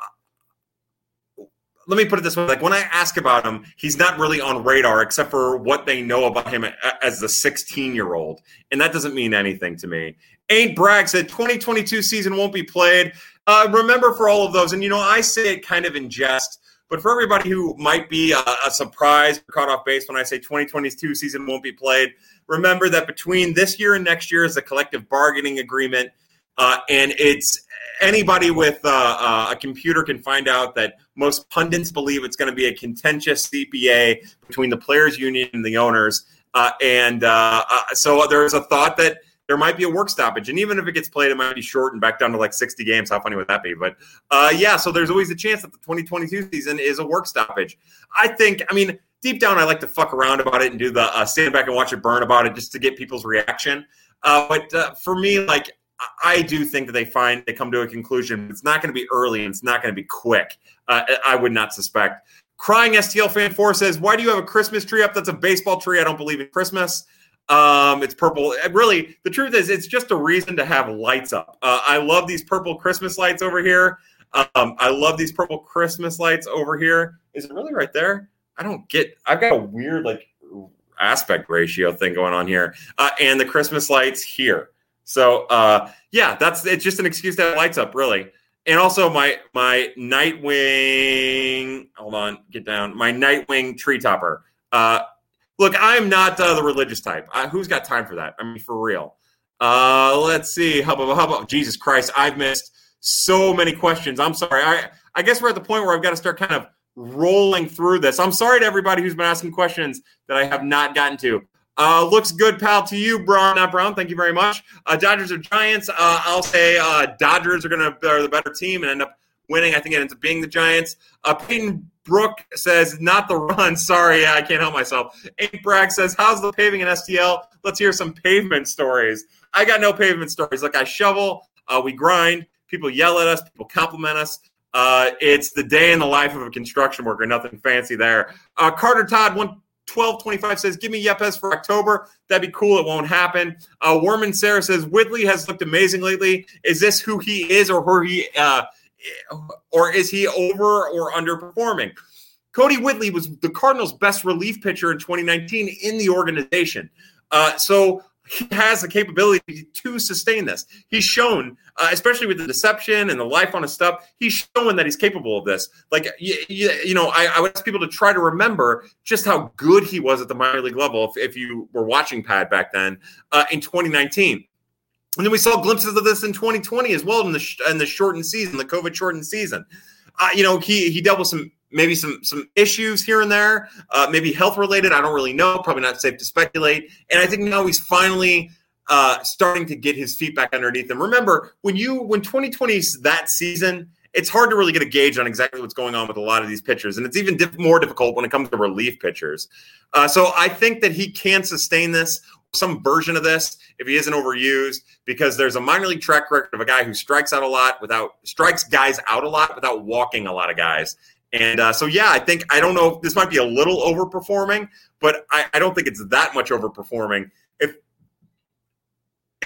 let me put it this way. Like when i ask about him he's not really on radar except for what they know about him as the 16 year old and that doesn't mean anything to me. Ain't bragg said 2022 season won't be played. Uh, remember for all of those and you know i say it kind of in jest but for everybody who might be a, a surprise caught off base when I say 2022 season won't be played, remember that between this year and next year is a collective bargaining agreement. Uh, and it's anybody with uh, uh, a computer can find out that most pundits believe it's going to be a contentious CBA between the players' union and the owners. Uh, and uh, uh, so there's a thought that there might be a work stoppage. And even if it gets played, it might be short and back down to like 60 games. How funny would that be? But uh, yeah, so there's always a chance that the 2022 season is a work stoppage. I think, I mean, deep down, I like to fuck around about it and do the stand back and watch it burn about it just to get people's reaction. But for me, like, I do think that they find they come to a conclusion. It's not going to be early and it's not going to be quick. Uh, I would not suspect. Crying STL fan four says, "Why do you have a Christmas tree up? That's a baseball tree. I don't believe in Christmas." Um, it's purple. Really, the truth is, it's just a reason to have lights up. Uh, I love these purple Christmas lights over here. Um, I love these purple Christmas lights over here. Is it really right there? I don't get. I've got a weird like aspect ratio thing going on here, uh, and the Christmas lights here. So uh, yeah, that's it's just an excuse to have lights up, really. And also my my Nightwing. Hold on, get down. My Nightwing tree topper. Uh, Look, I'm not uh, the religious type. Who's got time for that? I mean, for real. Uh, let's see. How about, how about Jesus Christ? I've missed so many questions. I'm sorry. I I guess we're at the point where I've got to start kind of rolling through this. I'm sorry to everybody who's been asking questions that I have not gotten to. Uh, looks good, pal, to you, Brown. Not Brown. Thank you very much. Uh, Dodgers or Giants? Uh, I'll say uh, Dodgers are going to are the better team and end up winning. I think it ends up being the Giants. Uh, Peyton Brooke says, not the run. Sorry, I can't help myself. Ain't Bragg says, how's the paving in STL? Let's hear some pavement stories. I got no pavement stories. Like I shovel, uh, we grind, people yell at us, people compliment us. Uh, it's the day in the life of a construction worker, nothing fancy there. Uh, Carter Todd, one. 1225 says, Give me Yepez for October. That'd be cool. It won't happen. Uh, Warman Sarah says, Whitley has looked amazing lately. Is this who he is or who he uh, or is he over or underperforming? Kodi Whitley was the Cardinals' best relief pitcher in 2019 in the organization. Uh, so he has the capability to sustain this. He's shown, uh, especially with the deception and the life on his stuff, he's showing that he's capable of this. Like, you, you know, I, I, would ask people to try to remember just how good he was at the minor league level if, if you were watching Pad back then uh, in 2019. And then we saw glimpses of this in 2020 as well in the sh- in the shortened season, the COVID shortened season. Uh, you know, he he dealt with some maybe some some issues here and there, uh, maybe health related. I don't really know. Probably not safe to speculate. And I think now he's finally uh, starting to get his feet back underneath him. Remember when you when 2020 is that season, it's hard to really get a gauge on exactly what's going on with a lot of these pitchers, and it's even diff- more difficult when it comes to relief pitchers. Uh, so I think that he can sustain this some version of this if he isn't overused because there's a minor league track record of a guy who strikes out a lot without strikes guys out a lot without walking a lot of guys. And uh, so, yeah, I think I don't know. This might be a little overperforming, but I, I don't think it's that much overperforming if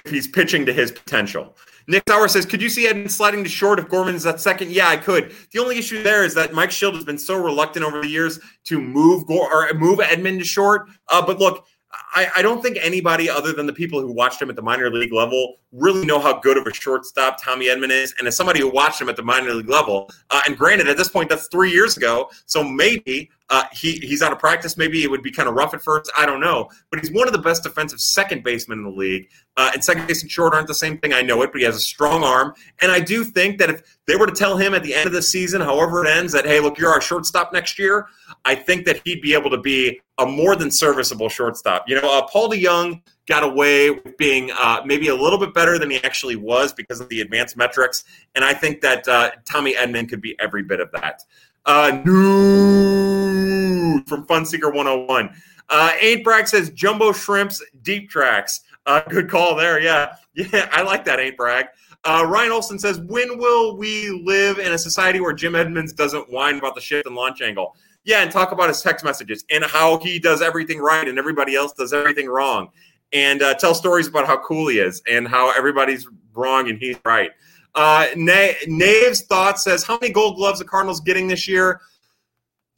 if he's pitching to his potential. Nick Sauer says, "Could you see Edman sliding to short if Gorman's at second? Yeah, I could. The only issue there is that Mike Shildt has been so reluctant over the years to move Gore or move Edman to short. Uh, but look, I, I, don't think anybody other than the people who watched him at the minor league level really know how good of a shortstop Tommy Edman is. And as somebody who watched him at the minor league level, uh, and granted, at this point, that's three years ago. So maybe uh, he, he's out of practice. Maybe it would be kind of rough at first. I don't know. But he's one of the best defensive second basemen in the league. Uh, and second base and short aren't the same thing. I know it, but he has a strong arm. And I do think that if they were to tell him at the end of the season, however it ends, that, hey, look, you're our shortstop next year, I think that he'd be able to be a more than serviceable shortstop. You know, uh, Paul DeJong got away with being uh, maybe a little bit better than he actually was because of the advanced metrics. And I think that uh, Tommy Edman could be every bit of that. Uh, new from Funseeker 101. Uh, Ain't Bragg says Jumbo Shrimps Deep Tracks. Uh, good call there. Yeah. Yeah, I like that, Ain't Bragg. Uh, Ryan Olson says, When will we live in a society where Jim Edmonds doesn't whine about the shift and launch angle? Yeah, and talk about his text messages and how he does everything right and everybody else does everything wrong. And uh, tell stories about how cool he is and how everybody's wrong and he's right. Uh, Na- Nave's thought says, How many gold gloves the Cardinals getting this year?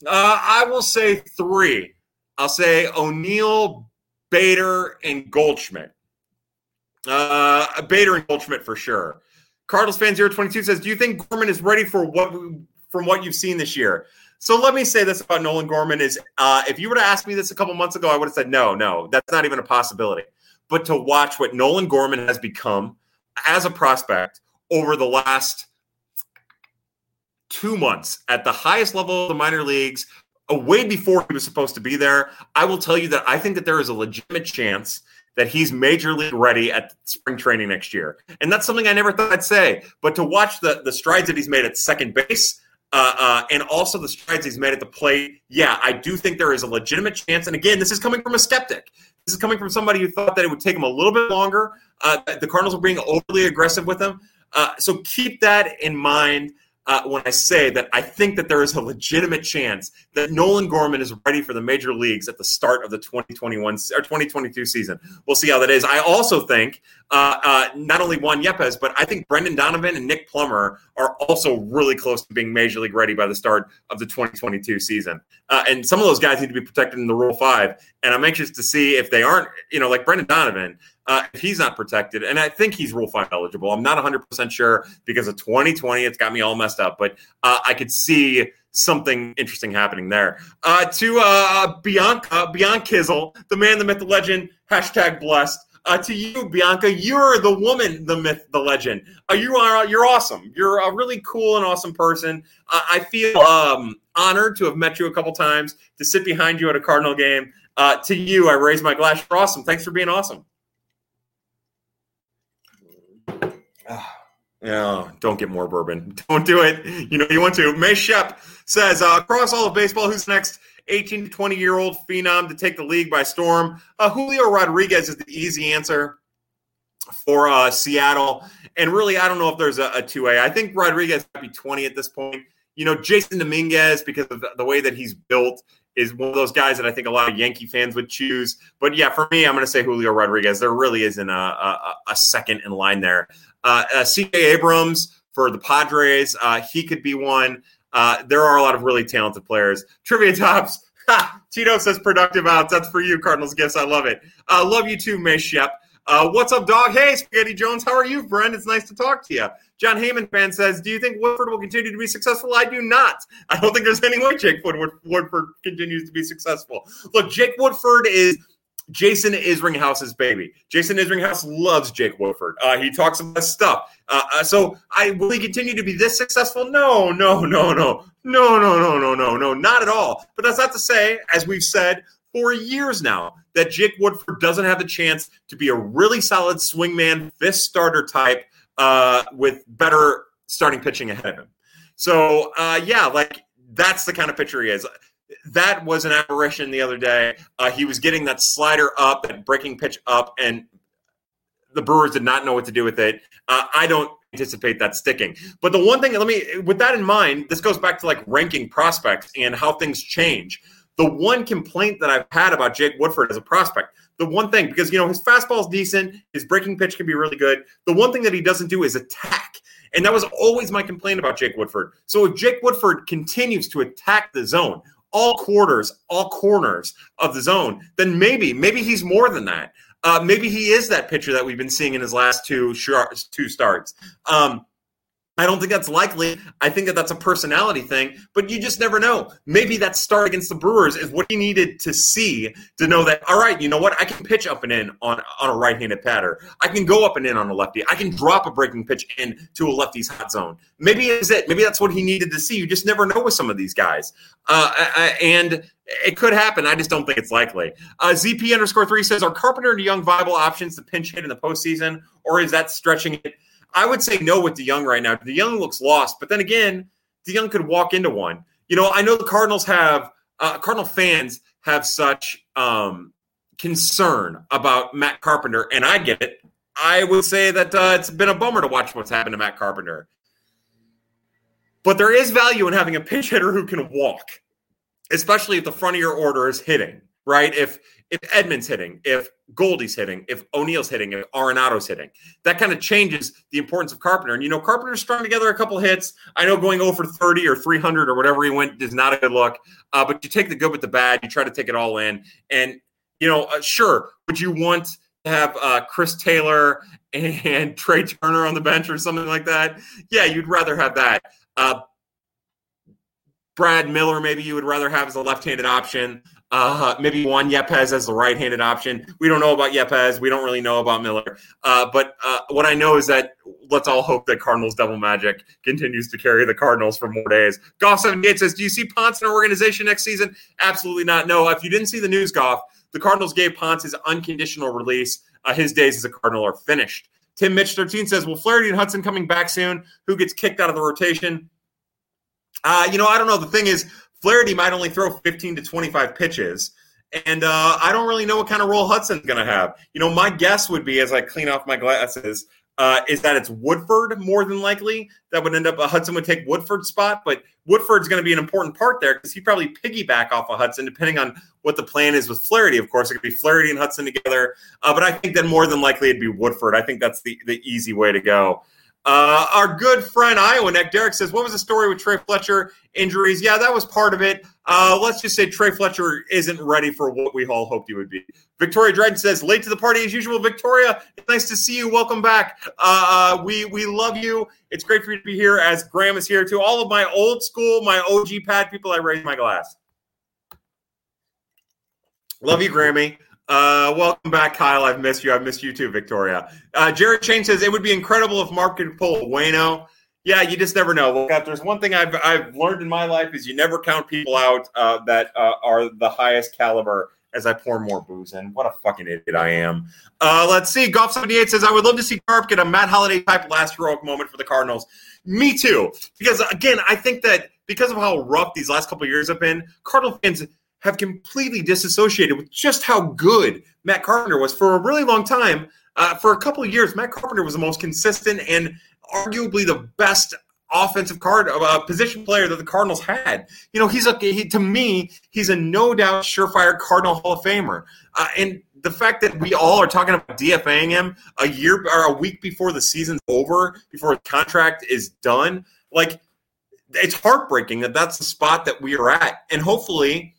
Uh, I will say three. I'll say O'Neill, Bader, and Goldschmidt. Uh, Bader and Goldschmidt for sure. Cardinals fan 022 says, Do you think Gorman is ready for what from what you've seen this year? So let me say this about Nolan Gorman is uh, if you were to ask me this a couple months ago, I would have said no, no, that's not even a possibility. But to watch what Nolan Gorman has become as a prospect over the last two months at the highest level of the minor leagues, uh, way before he was supposed to be there, I will tell you that I think that there is a legitimate chance that he's major league ready at spring training next year. And that's something I never thought I'd say. But to watch the, the strides that he's made at second base, uh, uh, and also the strides he's made at the plate. Yeah, I do think there is a legitimate chance. And again, this is coming from a skeptic. This is coming from somebody who thought that it would take him a little bit longer. Uh, the Cardinals were being overly aggressive with him. Uh, so keep that in mind uh, when I say that I think that there is a legitimate chance that Nolan Gorman is ready for the major leagues at the start of the 2021 or 2022 season. We'll see how that is. I also think uh, uh, not only Juan Yepez, but I think Brendan Donovan and Nick Plummer are also really close to being major league ready by the start of the 2022 season. Uh, and some of those guys need to be protected in the Rule Five. And I'm anxious to see if they aren't. You know, like Brendan Donovan uh, if he's not protected. And I think he's Rule 5 eligible. I'm not 100% sure because of 2020. It's got me all messed up, but uh, I could see something interesting happening there. Uh, to uh, Bianca, Bianca Kizzle, the man, the myth, the legend, hashtag blessed. Uh, to you, Bianca, you're the woman, the myth, the legend. Uh, you are you're awesome. You're a really cool and awesome person. Uh, I feel um, honored to have met you a couple times, to sit behind you at a Cardinal game. Uh, to you, I raise my glass. You're awesome. Thanks for being awesome. Yeah, don't get more bourbon. Don't do it. You know you want to. May Shep says uh, across all of baseball, who's next 18 to 20 year old phenom to take the league by storm? Uh, Julio Rodriguez is the easy answer for uh, Seattle. And really, I don't know if there's a, a 2A. I think Rodriguez might be 20 at this point. You know, Jasson Dominguez, because of the, the way that he's built, is one of those guys that I think a lot of Yankee fans would choose. But yeah, for me, I'm going to say Julio Rodriguez. There really isn't a, a, a second in line there. Uh, uh, CJ Abrams for the Padres, uh, he could be one. Uh, there are a lot of really talented players. Trivia tops. Ha, Tito says productive outs. That's for you, Cardinals gifts. I love it. Uh, love you too, May Shep. Uh, what's up, dog? Hey, Spaghetti Jones. How are you, friend? It's nice to talk to you. John Heyman fan says, "Do you think Woodford will continue to be successful?" I do not. I don't think there's any way Jake Woodford, Woodford continues to be successful. Look, Jake Woodford is Jason Isringhausen's baby. Jason Isringhouse loves Jake Woodford. Uh, he talks about stuff. Uh, uh, so, I will he continue to be this successful? No, no, no, no, no, no, no, no, no, no, not at all. But that's not to say, as we've said for years now, that Jake Woodford doesn't have the chance to be a really solid swingman, fifth starter type uh, with better starting pitching ahead of him. So, uh, yeah, like that's the kind of pitcher he is that was an apparition the other day. Uh, he was getting that slider up, that breaking pitch up, and the Brewers did not know what to do with it. Uh, I don't anticipate that sticking. But the one thing, let me, with that in mind, this goes back to like ranking prospects and how things change. The one complaint that I've had about Jake Woodford as a prospect, the one thing, because, you know, his fastball is decent, his breaking pitch can be really good. The one thing that he doesn't do is attack. And that was always my complaint about Jake Woodford. So if Jake Woodford continues to attack the zone, all quarters, all corners of the zone, then maybe, maybe he's more than that. Uh, maybe he is that pitcher that we've been seeing in his last two two starts. Um, I don't think that's likely. I think that that's a personality thing, but you just never know. Maybe that start against the Brewers is what he needed to see to know that, all right, you know what? I can pitch up and in on, on a right handed batter. I can go up and in on a lefty. I can drop a breaking pitch in to a lefty's hot zone. Maybe it's it. Maybe that's what he needed to see. You just never know with some of these guys. Uh, and it could happen. I just don't think it's likely. Uh, ZP underscore three says, Are Carpenter and Young viable options to pinch hit in the postseason, or is that stretching it? I would say no with DeJong right now. DeJong looks lost, but then again, DeJong could walk into one. You know, I know the Cardinals have uh, Cardinal fans have such um, concern about Matt Carpenter, and I get it. I would say that uh, it's been a bummer to watch what's happened to Matt Carpenter. But there is value in having a pinch hitter who can walk, especially if the front of your order is hitting, right? If if Edman's hitting, if Goldie's hitting, if O'Neill's hitting, if Arenado's hitting. That kind of changes the importance of Carpenter. And you know, Carpenter's strung together a couple hits. I know going over 30 or 300 or whatever he went is not a good look. Uh, but you take the good with the bad. You try to take it all in. And you know, uh, sure, would you want to have uh, Chris Taylor and Trea Turner on the bench or something like that? Yeah, you'd rather have that. Uh, Brad Miller, maybe you would rather have as a left-handed option. Uh, maybe Juan Yepez as the right-handed option. We don't know about Yepez. We don't really know about Miller. Uh, but uh, what I know is that let's all hope that Cardinals double magic continues to carry the Cardinals for more days. Goff seventy eight says, "Do you see Ponce in our organization next season?" Absolutely not. No. If you didn't see the news, Goff, the Cardinals gave Ponce his unconditional release. Uh, his days as a Cardinal are finished. Tim Mitch thirteen says, "Will Flaherty and Hudson coming back soon? Who gets kicked out of the rotation?" Uh, you know, I don't know. The thing is, Flaherty might only throw 15 to 25 pitches. And uh, I don't really know what kind of role Hudson's going to have. You know, my guess would be, as I clean off my glasses, uh, is that it's Woodford more than likely that would end up. Uh, Hudson would take Woodford's spot, but Woodford's going to be an important part there because he probably piggyback off of Hudson, depending on what the plan is with Flaherty. Of course, it could be Flaherty and Hudson together, uh, but I think that more than likely it'd be Woodford. I think that's the the easy way to go. Uh, our good friend Iowa Neck Derek says, "What was the story with Trey Fletcher injuries? Yeah, that was part of it. Uh, let's just say Trey Fletcher isn't ready for what we all hoped he would be." Victoria Dryden says, "Late to the party as usual." Victoria, nice to see you. Welcome back. Uh, we we love you. It's great for you to be here. As Graham is here too. All of my old school, my OG pad people, I raise my glass. Love you, Grammy. Uh, welcome back, Kyle. I've missed you. I've missed you too, Victoria. Uh, Jared Chain says it would be incredible if Mark could pull Wayno. Yeah, you just never know. Look, there's one thing I've I've learned in my life is you never count people out uh, that uh, are the highest caliber. As I pour more booze in, what a fucking idiot I am. Uh, let's see. Golf seventy eight says I would love to see Carp get a Matt Holliday type last heroic moment for the Cardinals. Me too, because again, I think that because of how rough these last couple years have been, Cardinal fans have completely disassociated with just how good Matt Carpenter was for a really long time. Uh, for a couple of years, Matt Carpenter was the most consistent and arguably the best offensive card uh, position player that the Cardinals had. You know, he's a he, to me, he's a no doubt surefire Cardinal Hall of Famer. Uh, and the fact that we all are talking about DFAing him a year or a week before the season's over, before his contract is done, like it's heartbreaking that that's the spot that we are at. And hopefully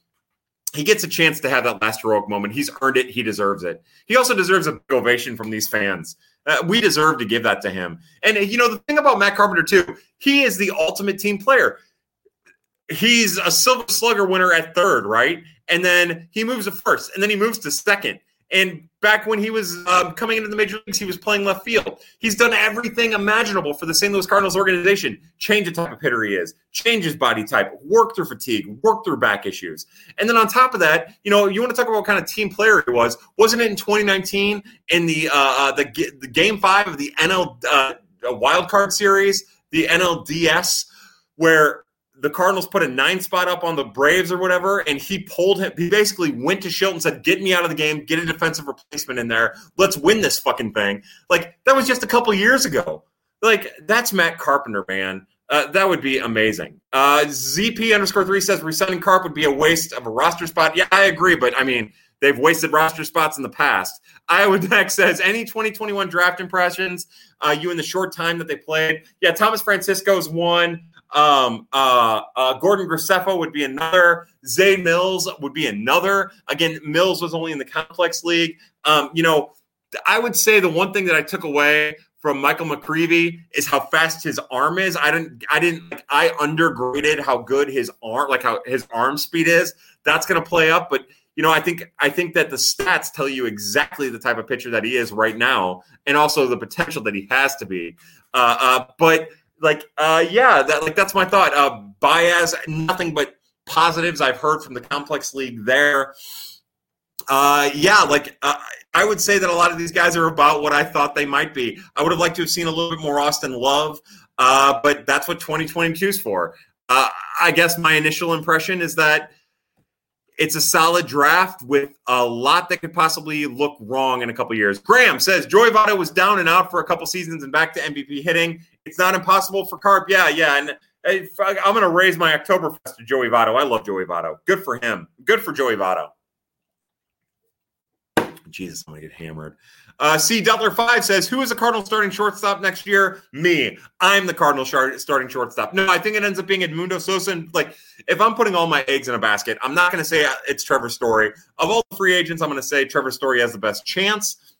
he gets a chance to have that last heroic moment. He's earned it. He deserves it. He also deserves a ovation from these fans. Uh, we deserve to give that to him. And you know the thing about Matt Carpenter too, he is the ultimate team player. He's a Silver Slugger winner at third, right? And then he moves to first, and then he moves to second. And back when he was um, coming into the major leagues, he was playing left field. He's done everything imaginable for the St. Louis Cardinals organization. Change the type of hitter he is, change his body type, work through fatigue, work through back issues. And then on top of that, you know, you want to talk about what kind of team player he was. Wasn't it in 2019 in the uh, uh, the, the game five of the NL uh, wild card series, the NLDS, where the Cardinals put a nine spot up on the Braves or whatever, and he pulled him. He basically went to Shilton, said, "Get me out of the game. Get a defensive replacement in there. Let's win this fucking thing." Like that was just a couple years ago. Like that's Matt Carpenter, man. Uh, that would be amazing. Uh, ZP underscore three says resigning Carp would be a waste of a roster spot. Yeah, I agree, but I mean they've wasted roster spots in the past. Iowa Deck says any 2021 draft impressions. Uh, you in the short time that they played. Yeah, Thomas Francisco's one. Um, uh, uh, Gordon Graceffo would be another. Zane Mills would be another. Again, Mills was only in the complex league. Um, you know, I would say the one thing that I took away from Michael McGreevy is how fast his arm is. I didn't, I didn't, like, I undergraded how good his arm, like how his arm speed is. That's going to play up, but you know, I think I think that the stats tell you exactly the type of pitcher that he is right now, and also the potential that he has to be. Uh, uh, but like, uh, yeah, that like that's my thought. Uh, Baez, nothing but positives I've heard from the complex league there. Uh, yeah, like uh, I would say that a lot of these guys are about what I thought they might be. I would have liked to have seen a little bit more Austin Love, uh, but that's what 2022 is for. Uh, I guess my initial impression is that it's a solid draft with a lot that could possibly look wrong in a couple years. Graham says Joey Votto was down and out for a couple seasons and back to MVP hitting. It's not impossible for Carp. Yeah, yeah. And I'm going to raise my Oktoberfest to Joey Votto. I love Joey Votto. Good for him. Good for Joey Votto. Jesus, I'm going to get hammered. Uh, C. Dutler five says, "Who is the Cardinal starting shortstop next year? Me. I'm the Cardinal starting shortstop. No, I think it ends up being Edmundo Sosa. And like, if I'm putting all my eggs in a basket, I'm not going to say it's Trevor Story. Of all the free agents, I'm going to say Trevor Story has the best chance.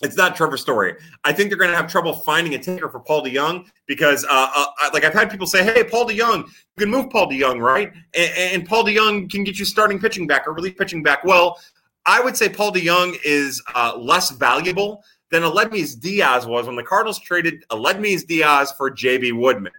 It's not Trevor Story. I think they're going to have trouble finding a taker for Paul DeJong because, uh, uh, like, I've had people say, "Hey, Paul DeJong, you can move Paul DeJong, right? And, and Paul DeJong can get you starting pitching back or relief pitching back." Well, I would say Paul DeJong is uh, less valuable than Aledmys Diaz was when the Cardinals traded Aledmys Diaz for JB Woodman.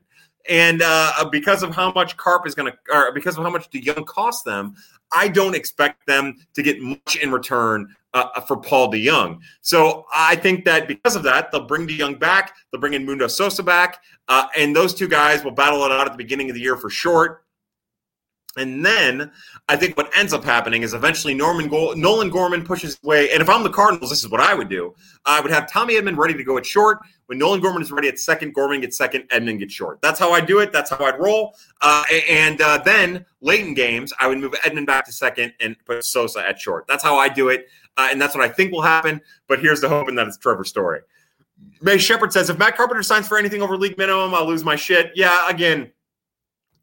And uh, because of how much Carp is going to, or because of how much DeJong cost them, I don't expect them to get much in return uh, for Paul DeJong. So I think that because of that, they'll bring DeJong back. They'll bring Edmundo Sosa back, uh, and those two guys will battle it out at the beginning of the year for short. And then I think what ends up happening is eventually Norman Go- Nolan Gorman pushes away. And if I'm the Cardinals, this is what I would do. I would have Tommy Edman ready to go at short. When Nolan Gorman is ready at second, Gorman gets second, Edman gets short. That's how I do it. That's how I'd roll. Uh, and uh, then late in games, I would move Edman back to second and put Sosa at short. That's how I do it. Uh, and that's what I think will happen. But here's the hoping that it's Trevor Story. May Shepard says, if Matt Carpenter signs for anything over league minimum, I'll lose my shit. Yeah, again,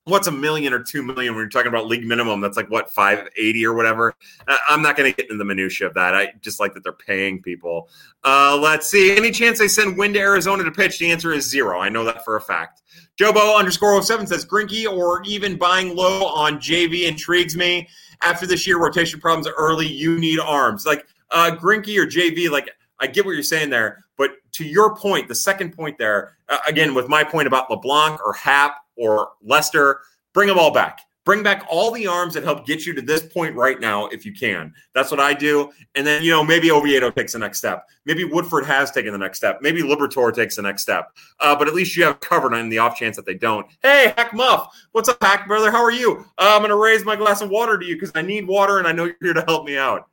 what's a million or two million when you're talking about league minimum? That's like what 580 or whatever. Uh, I'm not going to get into the minutia of that. I just like that they're paying people. Uh, let's see. Any chance they send Winn to Arizona to pitch? The answer is zero. I know that for a fact. Jobo underscore 07 says Greinke or even buying low on JV intrigues me. After this year, rotation problems are early. You need arms like uh, Greinke or JV. Like I get what you're saying there, but to your point, the second point there, uh, again with my point about LeBlanc or Hap or Lester, bring them all back. Bring back all the arms that help get you to this point right now, if you can. That's what I do. And then, you know, maybe Oviedo takes the next step. Maybe Woodford has taken the next step. Maybe Liberatore takes the next step. Uh, but at least you have covered on the off chance that they don't. Hey, Hack Muff. What's up, Hack brother? How are you? Uh, I'm going to raise my glass of water to you because I need water and I know you're here to help me out.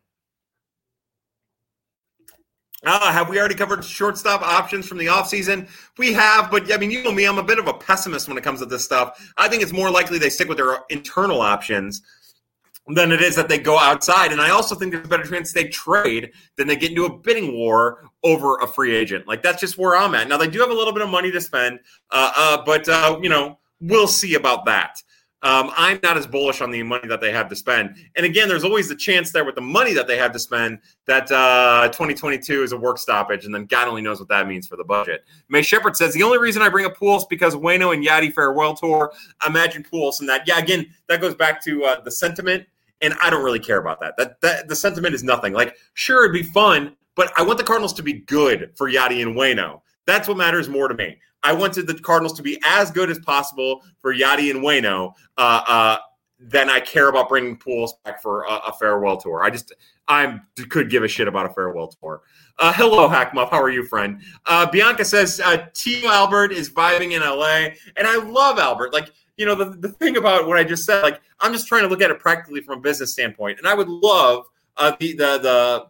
Uh, have we already covered shortstop options from the offseason? We have, but I mean, you know me, I'm a bit of a pessimist when it comes to this stuff. I think it's more likely they stick with their internal options than it is that they go outside. And I also think there's a better chance they trade than they get into a bidding war over a free agent. Like that's just where I'm at. Now they do have a little bit of money to spend, uh, uh, but uh, you know we'll see about that. Um, I'm not as bullish on the money that they have to spend. And again, there's always the chance there with the money that they have to spend that uh, 2022 is a work stoppage, and then God only knows what that means for the budget. May Shepard says the only reason I bring up Pujols because Wayno and Yadi farewell tour. Imagine Pujols and that. Yeah, again, that goes back to uh, the sentiment, and I don't really care about that. That that the sentiment is nothing. Like, sure, it'd be fun, but I want the Cardinals to be good for Yadi and Wayno. That's what matters more to me. I wanted the Cardinals to be as good as possible for Yadi and Wayno. Uh, uh, then I care about bringing Pujols back for a, a, farewell tour. I just I could give a shit about a farewell tour. Uh, hello, Hackmuff. How are you, friend? Uh, Bianca says uh, Tio Albert is vibing in LA, and I love Albert. Like you know, the, the thing about what I just said, like I'm just trying to look at it practically from a business standpoint, and I would love uh, the the the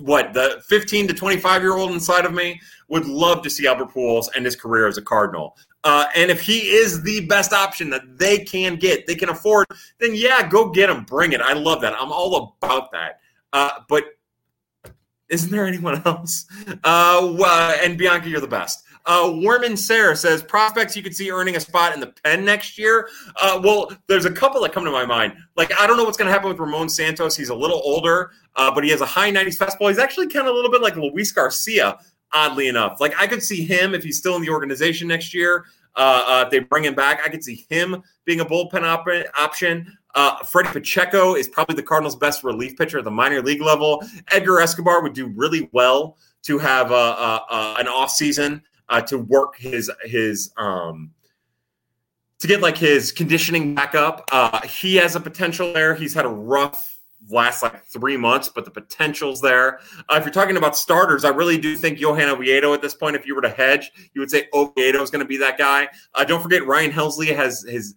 what the 15 to 25 year old inside of me would love to see Albert Pujols end his career as a Cardinal. Uh, and if he is the best option that they can get, they can afford, then yeah, go get him, bring it. I love that. I'm all about that. Uh, but isn't there anyone else? Uh, and Bianca, you're the best. Uh, Warman Sarah says prospects you could see earning a spot in the pen next year. Uh, well, there's a couple that come to my mind. Like I don't know what's going to happen with Ramon Santos. He's a little older, uh, but he has a high 90s fastball. He's actually kind of a little bit like Luis Garcia, oddly enough. Like I could see him if he's still in the organization next year. Uh, uh, if they bring him back, I could see him being a bullpen op- option. Uh, Freddy Pacheco is probably the Cardinals' best relief pitcher at the minor league level. Edgar Escobar would do really well to have a, a, a an off season uh, to work his his um, to get like his conditioning back up. Uh, he has a potential there. He's had a rough last like three months, but the potential's there. Uh, if you're talking about starters, I really do think Johan Oviedo at this point, if you were to hedge, you would say Oviedo is going to be that guy. Uh, don't forget Ryan Helsley has his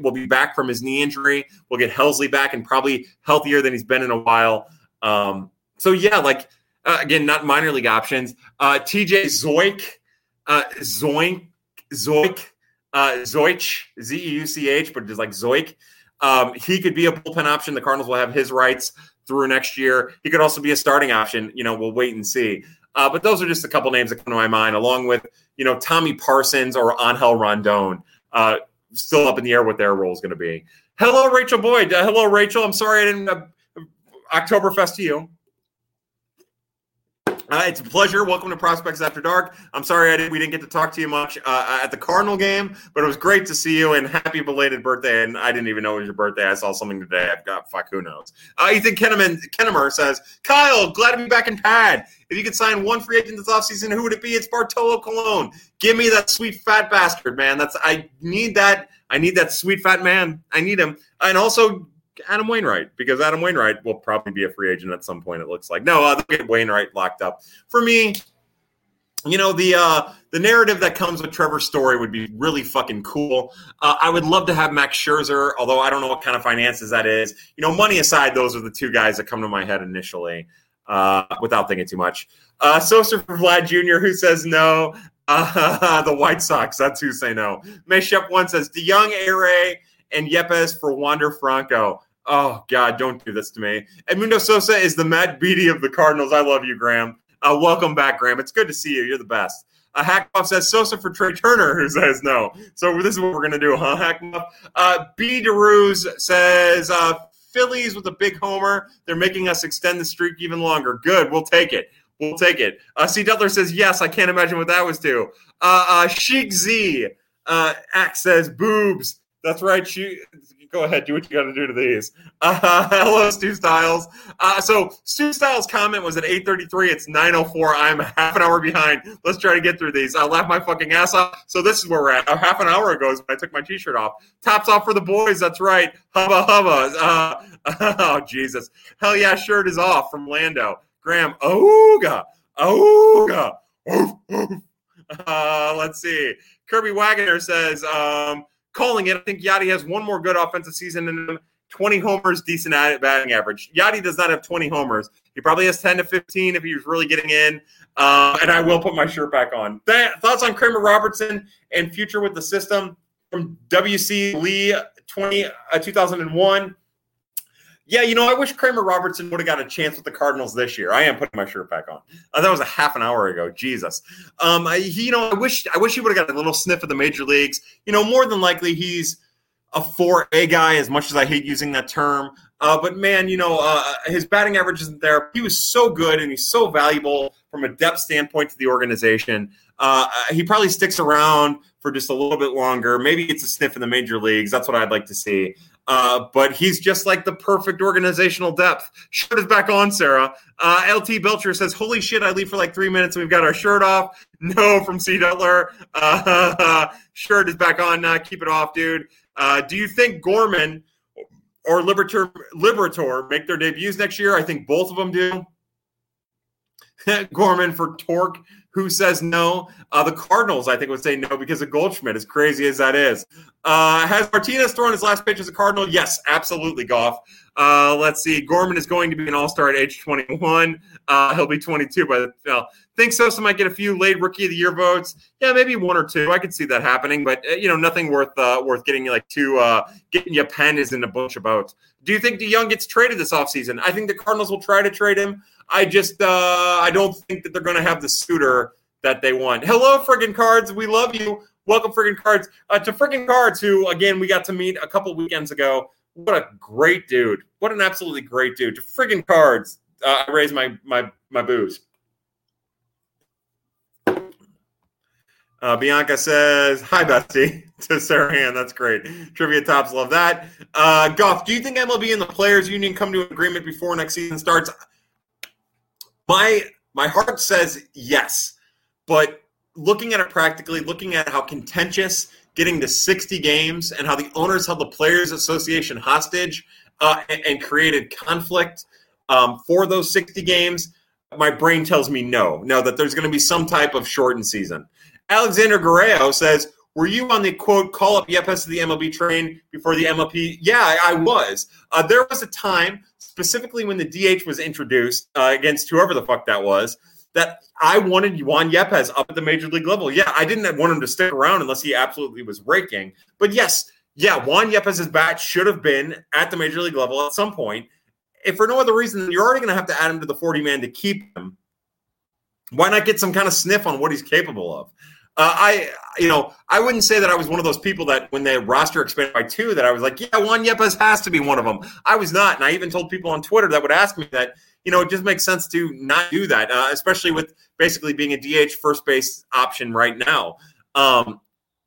will be back from his knee injury. We'll get Helsley back and probably healthier than he's been in a while. Um, so yeah, like uh, again, not minor league options. Uh, TJ Zoik, uh, Zoink, Zoik, uh, Zoich, Z E U C H, but just like Zoik. Um, he could be a bullpen option. The Cardinals will have his rights through next year. He could also be a starting option. You know, we'll wait and see. Uh, but those are just a couple names that come to my mind, along with you know Tommy Parsons or Angel Rondon. Uh, still up in the air what their role is going to be. Hello, Rachel Boyd. Uh, hello, Rachel. I'm sorry I didn't. Uh, Oktoberfest to you. Uh, it's a pleasure. Welcome to Prospects After Dark. I'm sorry I didn't, we didn't get to talk to you much uh, at the Cardinal game, but it was great to see you and happy belated birthday. And I didn't even know it was your birthday. I saw something today. I've got fuck who knows. Uh, Ethan Kenneman, Kennemer says, Kyle, glad to be back in pad. If you could sign one free agent this offseason, who would it be? It's Bartolo Colon. Give me that sweet fat bastard, man. That's I need that. I need that sweet fat man. I need him. And also Adam Wainwright because Adam Wainwright will probably be a free agent at some point. It looks like no, uh, they'll get Wainwright locked up. For me, you know the uh, the narrative that comes with Trevor's Story would be really fucking cool. Uh, I would love to have Max Scherzer, although I don't know what kind of finances that is. You know, money aside, those are the two guys that come to my head initially. Uh, without thinking too much, uh, Sosa for Vlad Jr., who says no. Uh, the White Sox, that's who say no. Mayshep one says DeJong, Ray, and Yepez for Wander Franco. Oh God, don't do this to me. Edmundo Sosa is the Matt Beaty of the Cardinals. I love you, Graham. Uh, welcome back, Graham. It's good to see you. You're the best. Uh, Hackmuff says Sosa for Trea Turner, who says no. So this is what we're gonna do, huh, Hackmuff? Uh, B. DeRuse says uh, Phillies with a big homer. They're making us extend the streak even longer. Good, we'll take it. We'll take it. Uh, C. Dutler says yes. I can't imagine what that was to. Uh, uh, Sheik Z. Uh, Axe says boobs. That's right. She go ahead, do what you got to do to these. Uh, hello, Stu Styles. Uh, so Stu Styles' comment was at 8:33. It's 9:04. I'm half an hour behind. Let's try to get through these. I laugh my fucking ass off. So this is where we're at. Half an hour ago is when I took my T-shirt off. Tops off for the boys. That's right. Hubba hubba. Uh, oh Jesus. Hell yeah, shirt is off from Lando. Graham. Ooga. Ooga. Uh, let's see. Kirby Wagoner says. Um, calling it. I think Yadi has one more good offensive season in him. 20 homers, decent batting average. Yadi does not have 20 homers. He probably has 10 to 15 if he was really getting in. Uh, and I will put my shirt back on. Thoughts on Kramer Robertson and future with the system from WC Lee 20, uh, 2001. Yeah, you know, I wish Kramer Robertson would have got a chance with the Cardinals this year. I am putting my shirt back on. Uh, that was a half an hour ago. Jesus. Um, I, you know, I wish I wish he would have got a little sniff of the major leagues. You know, more than likely he's a 4A guy, as much as I hate using that term. Uh, but man, you know, uh, his batting average isn't there. He was so good and he's so valuable from a depth standpoint to the organization. Uh, he probably sticks around for just a little bit longer. Maybe it's a sniff in the major leagues. That's what I'd like to see. Uh, but he's just like the perfect organizational depth. Shirt is back on, Sarah. Uh, LT Belcher says, Holy shit, I leave for like three minutes and we've got our shirt off. No, from C. Dutler. Uh, shirt is back on. Uh, keep it off, dude. Uh, do you think Gorman or Liberatore, Liberatore make their debuts next year? I think both of them do. Gorman for Torque who says no? Uh, the Cardinals, I think, would say no because of Goldschmidt, as crazy as that is. Uh, has Martinez thrown his last pitch as a Cardinal? Yes, absolutely, Goff. Uh, let's see. Gorman is going to be an all star at age 21. Uh, he'll be 22 by the. Uh, think Sosa might get a few late Rookie of the Year votes. Yeah, maybe one or two. I could see that happening, but uh, you know, nothing worth uh, worth getting like two getting you pen is in a bunch of votes. Do you think DeJong gets traded this offseason? I think the Cardinals will try to trade him. I just uh, I don't think that they're going to have the suitor that they want. Hello, friggin' cards. We love you. Welcome, friggin' cards. Uh, to friggin' cards, who again we got to meet a couple weekends ago. What a great dude. What an absolutely great dude. To friggin' cards. Uh, I raise my my my booze. Uh, Bianca says, Hi, Bestie, to Sarah Hand. That's great. Trivia Tops love that. Uh, Goff, do you think MLB and the Players Union come to an agreement before next season starts? My my heart says yes, but looking at it practically, looking at how contentious getting to 60 games and how the owners held the Players Association hostage uh, and, and, created conflict um, for those 60 games, my brain tells me no, no, that there's going to be some type of shortened season. Alexander Guerrero says, were you on the quote call up Yepez to the MLB train before the MLB? Yeah, I, was. Uh, there was a time, specifically when the DH was introduced uh, against whoever the fuck that was, that I wanted Juan Yepez up at the major league level. Yeah, I didn't want him to stick around unless he absolutely was raking. But yes, yeah, Juan Yepez's bat should have been at the major league level at some point. If for no other reason, you're already going to have to add him to the 40 man to keep him. Why not get some kind of sniff on what he's capable of? Uh, I, you know, I wouldn't say that I was one of those people that when the roster expanded by two, that I was like, yeah, Juan Yepez has to be one of them. I was not, and I even told people on Twitter that would ask me that, you know, it just makes sense to not do that, uh, especially with basically being a DH first base option right now. Um,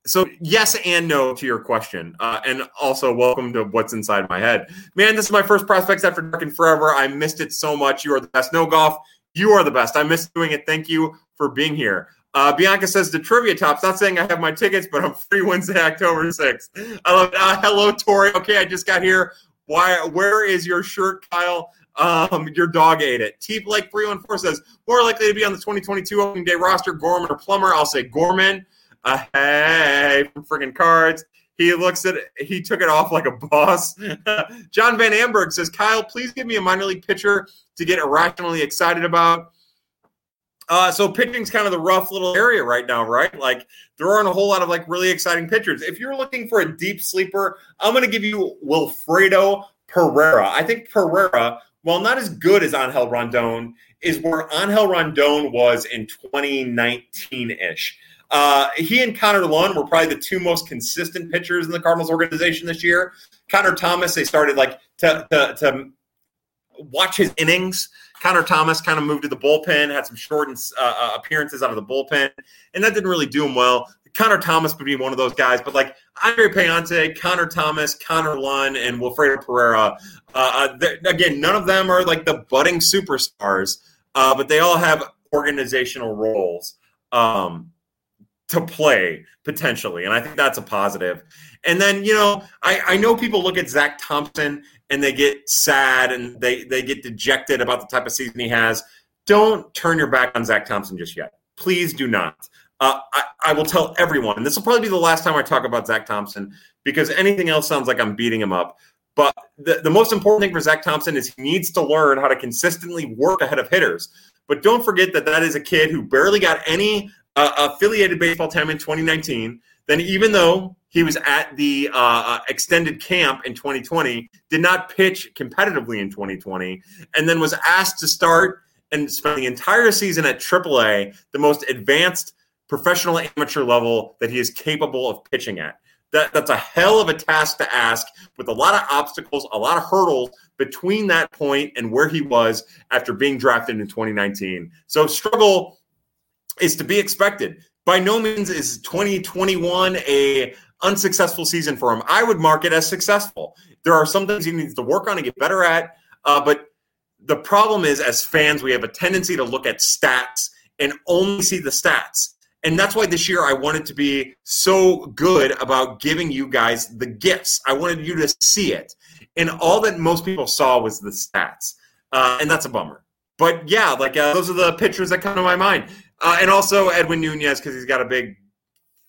so yes and no to your question, uh, and also welcome to what's inside my head. Man, this is my first prospects after dark and forever. I missed it so much. You are the best. No golf. You are the best. I missed doing it. Thank you for being here. Uh, Bianca says the trivia tops. Not saying I have my tickets, but I'm free Wednesday, October 6th. I love. Uh, hello, Tori. Okay, I just got here. Why? Where is your shirt, Kyle? Um, your dog ate it. T Blake 314 says more likely to be on the 2022 opening day roster, Gorman or Plummer. I'll say Gorman. Uh, hey, friggin' cards. He looks at it, he took it off like a boss. John Van Amberg says, Kyle, please give me a minor league pitcher to get irrationally excited about. Uh, so pitching's kind of the rough little area right now, right? Like there aren't a whole lot of like really exciting pitchers. If you're looking for a deep sleeper, I'm going to give you Wilfredo Pereira. I think Pereira, while not as good as Angel Rondon, is where Angel Rondon was in 2019 ish. Uh, he and Connor Lunn were probably the two most consistent pitchers in the Cardinals organization this year. Connor Thomas, they started like to, to, to watch his innings. Connor Thomas kind of moved to the bullpen, had some short uh, uh, appearances out of the bullpen, and that didn't really do him well. Connor Thomas would be one of those guys, but like Andre Pallante, Connor Thomas, Connor Lunn, and Wilfredo Pereira, uh, uh again, none of them are like the budding superstars, uh, but they all have organizational roles um, to play potentially, and I think that's a positive. And then you know, I, I know people look at Zach Thompson and they get sad and they, they get dejected about the type of season he has, don't turn your back on Zach Thompson just yet. Please do not. Uh, I, I, will tell everyone, and this will probably be the last time I talk about Zach Thompson because anything else sounds like I'm beating him up. But the, the most important thing for Zach Thompson is he needs to learn how to consistently work ahead of hitters. But don't forget that that is a kid who barely got any uh, affiliated baseball time in 2019. Then, even though he was at the uh, uh, extended camp in 2020, did not pitch competitively in 2020, and then was asked to start and spend the entire season at AAA, the most advanced professional amateur level that he is capable of pitching at. That, that's a hell of a task to ask with a lot of obstacles, a lot of hurdles between that point and where he was after being drafted in 2019. So, struggle is to be expected. By no means is 2021 a unsuccessful season for him. I would mark it as successful. There are some things he needs to work on and get better at. Uh, but the problem is, as fans, we have a tendency to look at stats and only see the stats. And that's why this year I wanted to be so good about giving you guys the gifts. I wanted you to see it. And all that most people saw was the stats. Uh, and that's a bummer. But yeah, like uh, those are the pictures that come to my mind. Uh, and also Edwin Nunez because he's got a big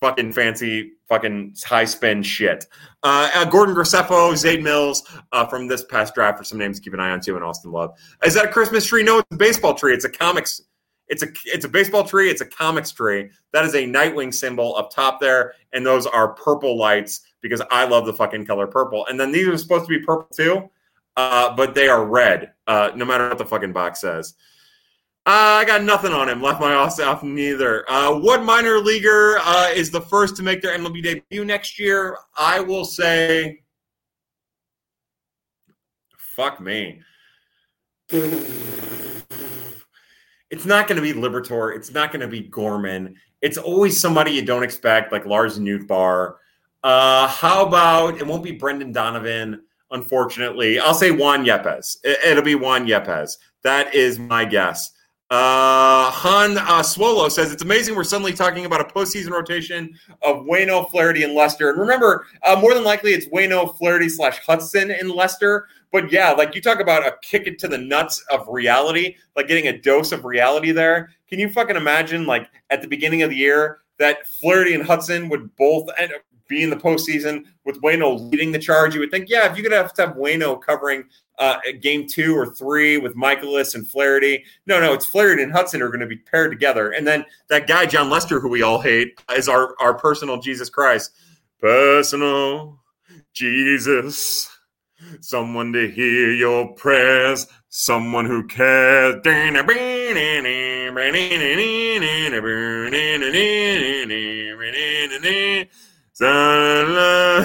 fucking fancy fucking high spin shit. Uh, uh, Gordon Graceffo, Zane Mills uh, from this past draft for some names to keep an eye on too, and Austin Love. Is that a Christmas tree? No, it's a baseball tree. It's a comics. It's a it's a baseball tree. It's a comics tree. That is a Nightwing symbol up top there, and those are purple lights because I love the fucking color purple. And then these are supposed to be purple too, uh, but they are red. Uh, no matter what the fucking box says. Uh, I got nothing on him. Left my ass off neither. Uh, what minor leaguer uh, is the first to make their MLB debut next year? I will say, fuck me. It's not going to be Liberatore. It's not going to be Gorman. It's always somebody you don't expect, like Lars Nootbaar. Uh, how about it? Won't be Brendan Donovan, unfortunately. I'll say Juan Yepez. It, will be Juan Yepez. That is my guess. Uh, Han uh, Swolo says it's amazing we're suddenly talking about a postseason rotation of Wayno, Flaherty, and Lester. And remember, uh, more than likely it's Wayno, Flaherty slash Hudson and Lester. But yeah, like you talk about a kick it to the nuts of reality, like getting a dose of reality there. Can you fucking imagine, like at the beginning of the year, that Flaherty and Hudson would both end up be in the postseason with Wayno leading the charge? You would think, yeah, if you're gonna have to have Wayno covering uh, game two or three with Mikolas and Flaherty. No, no, it's Flaherty and Hudson are going to be paired together. And then that guy, Jon Lester, who we all hate, is our, our personal Jesus Christ. Personal Jesus. Someone to hear your prayers. Someone who cares. Alone.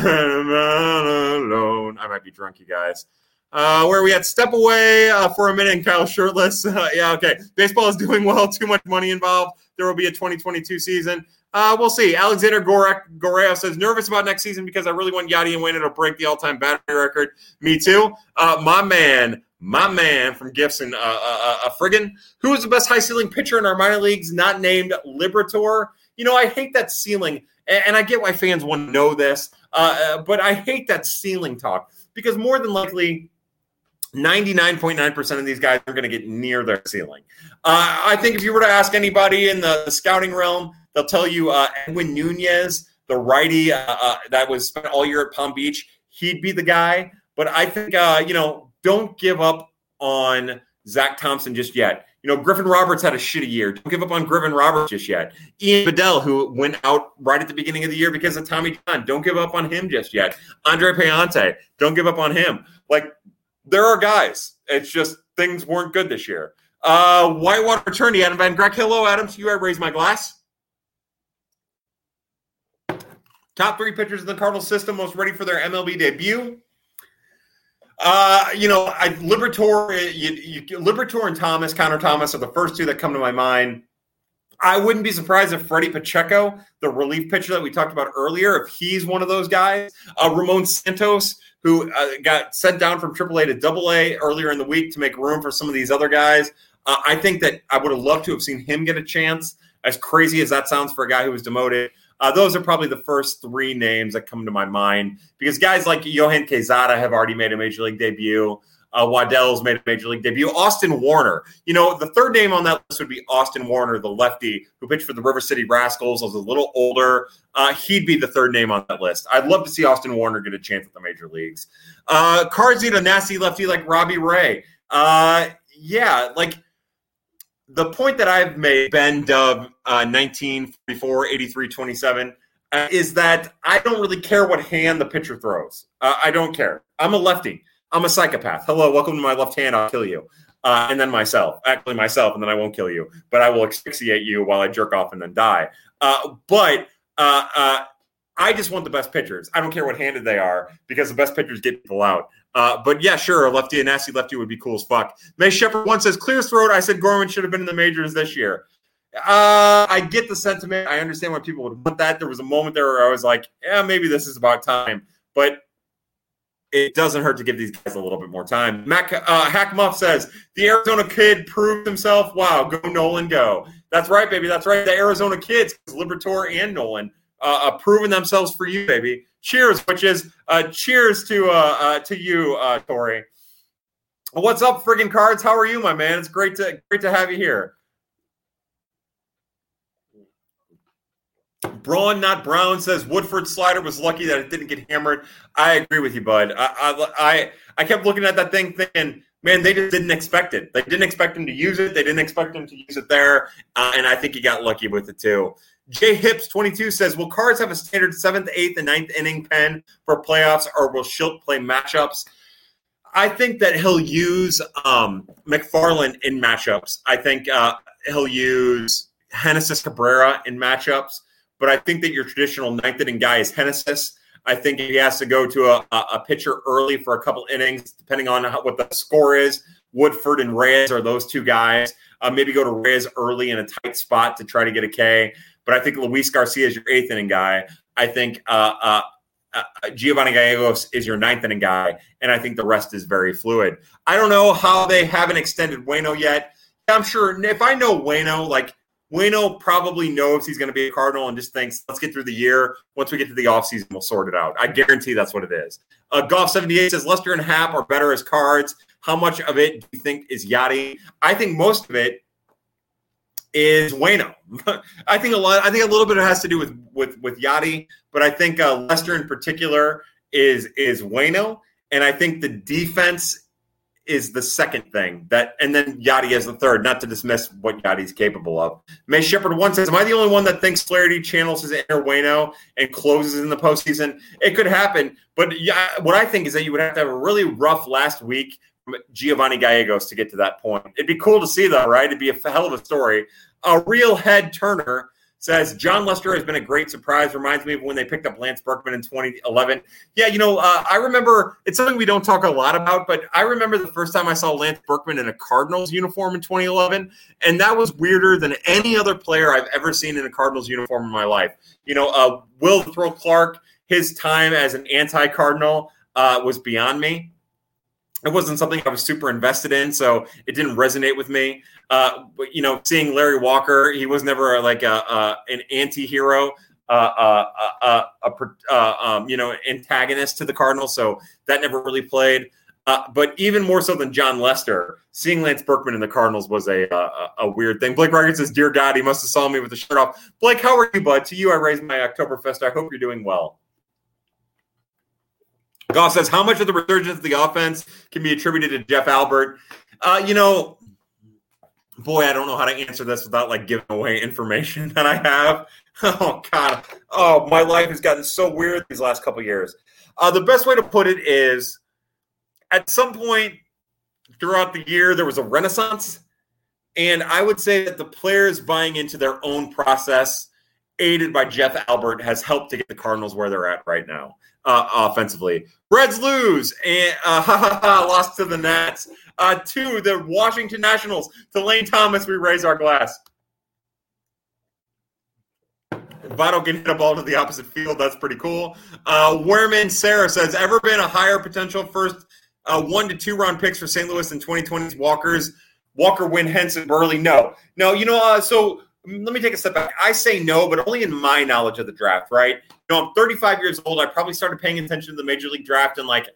I might be drunk, you guys. Uh, where we had step away uh, for a minute and Kyle shirtless. Uh, yeah, okay. Baseball is doing well. Too much money involved. There will be a 2022 season. Uh, we'll see. Alexander Gorek, says nervous about next season because I really want Yadi and Wayne to break the all-time batting record. Me too. Uh, my man, my man from Gibson, uh, uh, uh, Friggin, who is the best high ceiling pitcher in our minor leagues, not named Liberatore. You know, I hate that ceiling, and, I get why fans want to know this, uh, uh, but I hate that ceiling talk because more than likely 99.9% of these guys are going to get near their ceiling. Uh, I think if you were to ask anybody in the, the scouting realm, they'll tell you uh, Edwin Nunez, the righty uh, uh that was spent all year at Palm Beach, he'd be the guy. But I think, uh, you know, don't give up on Zach Thompson just yet. You know, Griffin Roberts had a shitty year. Don't give up on Griffin Roberts just yet. Ian Bedell, who went out right at the beginning of the year because of Tommy John, don't give up on him just yet. Andre Pallante, don't give up on him. Like, there are guys. It's just things weren't good this year. Uh, Whitewater attorney Adam Van Greg. Hello, Adam. You, I raise my glass. Top three pitchers in the Cardinals system most ready for their MLB debut. Uh, you know, I, Liberatore, you, you, Liberatore and Thomas, Connor Thomas are the first two that come to my mind. I wouldn't be surprised if Freddy Pacheco, the relief pitcher that we talked about earlier, if he's one of those guys. Uh, Ramon Santos, who uh, got sent down from AAA to Double A earlier in the week to make room for some of these other guys. Uh, I think that I would have loved to have seen him get a chance. As crazy as that sounds for a guy who was demoted, uh, those are probably the first three names that come to my mind because guys like Johan Quezada have already made a major league debut. Uh, Waddell's made a major league debut. Austin Warner. You know, the third name on that list would be Austin Warner, the lefty who pitched for the River City Rascals. I was a little older. Uh, he'd be the third name on that list. I'd love to see Austin Warner get a chance at the major leagues. Uh, Cards need a nasty lefty like Robbie Ray. Uh, yeah, like the point that I've made, Ben Dub, uh, 1944, 83, 27, uh, is that I don't really care what hand the pitcher throws. Uh, I don't care. I'm a lefty. I'm a psychopath. Hello, welcome to my left hand. I'll kill you. Uh, and then myself, actually myself, and then I won't kill you, but I will asphyxiate you while I jerk off and then die. Uh, but uh, uh, I just want the best pitchers. I don't care what handed they are because the best pitchers get people out. Uh, but yeah, sure, a lefty, a nasty lefty would be cool as fuck. May Shepard once says, clear throat. I said Gorman should have been in the majors this year. Uh, I get the sentiment. I understand why people would want that. There was a moment there where I was like, yeah, maybe this is about time. But it doesn't hurt to give these guys a little bit more time. Mac uh, Hack Muff says the Arizona kid proved himself. Wow, go Nolan, go! That's right, baby. That's right. The Arizona kids, Liberatore and Nolan, uh, uh, proving themselves for you, baby. Cheers, which is uh, cheers to uh, uh, to you, uh, Tori. What's up, friggin' cards? How are you, my man? It's great to great to have you here. Braun, not Brown, says Woodford slider was lucky that it didn't get hammered. I agree with you, bud. I I I, I kept looking at that thing thinking, man, they just didn't expect it. They didn't expect him to use it. They didn't expect him to use it there, uh, and I think he got lucky with it too. J Hips 22 says, Will Cards have a standard seventh, eighth, and ninth inning pen for playoffs, or will Shildt play matchups? I think that he'll use um, McFarland in matchups. I think uh, he'll use Genesis Cabrera in matchups. But I think that your traditional ninth inning guy is Genesis. I think he has to go to a, a pitcher early for a couple innings, depending on how, what the score is. Woodford and Reyes are those two guys. Uh, maybe go to Reyes early in a tight spot to try to get a K. But I think Luis Garcia is your eighth inning guy. I think uh, uh, uh, Giovanni Gallegos is your ninth inning guy, and I think the rest is very fluid. I don't know how they haven't extended Wayno yet. I'm sure if I know Wayno, like Wayno probably knows he's going to be a Cardinal and just thinks, let's get through the year. Once we get to the offseason, we'll sort it out. I guarantee that's what it is. Uh, Golf 78 says Lester and Happ are better as cards. How much of it do you think is Yadi? I think most of it is Wayno. I think a lot. I think a little bit has to do with with with Yadi, but I think uh, Lester in particular is is Wayno, and I think the defense is the second thing that, and then Yadi is the third. Not to dismiss what Yadi's capable of. May Shepard one says, "Am I the only one that thinks Flaherty channels his inner Wayno and closes in the postseason? It could happen, but yeah, what I think is that you would have to have a really rough last week Giovanni Gallegos to get to that point. It'd be cool to see, though, right? It'd be a hell of a story. A real head turner says Jon Lester has been a great surprise. Reminds me of when they picked up Lance Berkman in 2011. Yeah, you know, uh, I remember it's something we don't talk a lot about, but I remember the first time I saw Lance Berkman in a Cardinals uniform in 2011, and that was weirder than any other player I've ever seen in a Cardinals uniform in my life. You know, uh, Will Throw Clark, his time as an anti-Cardinal uh, was beyond me. It wasn't something I was super invested in, so it didn't resonate with me. Uh, but you know, seeing Larry Walker, he was never like a, a an anti-hero, uh, uh, uh, a, uh, um, you know, antagonist to the Cardinals. So that never really played. Uh, but even more so than Jon Lester, seeing Lance Berkman in the Cardinals was a a, a weird thing. Blake Record says, "Dear God, he must have saw me with the shirt off." Blake, how are you, bud? To you, I raised my Oktoberfest. I hope you're doing well. Goff says, "How much of the resurgence of the offense can be attributed to Jeff Albert?" Uh, you know, boy, I don't know how to answer this without like giving away information that I have. Oh God, oh my life has gotten so weird these last couple years. Uh, the best way to put it is, at some point throughout the year, there was a renaissance, and I would say that the players buying into their own process, aided by Jeff Albert, has helped to get the Cardinals where they're at right now uh, offensively. Reds lose and uh, lost to the Nats. Uh, to the Washington Nationals. To Lane Thomas, we raise our glass. Votto can hit a ball to the opposite field. That's pretty cool. Uh, Werman Sarah says, ever been a higher potential first uh, one to two round picks for St. Louis in 2020's Walker's Walker, Winn, Hence, Burley? No, no. You know, uh, so let me take a step back. I say no, but only in my knowledge of the draft. Right? You know, I'm 35 years old. I probably started paying attention to the major league draft and like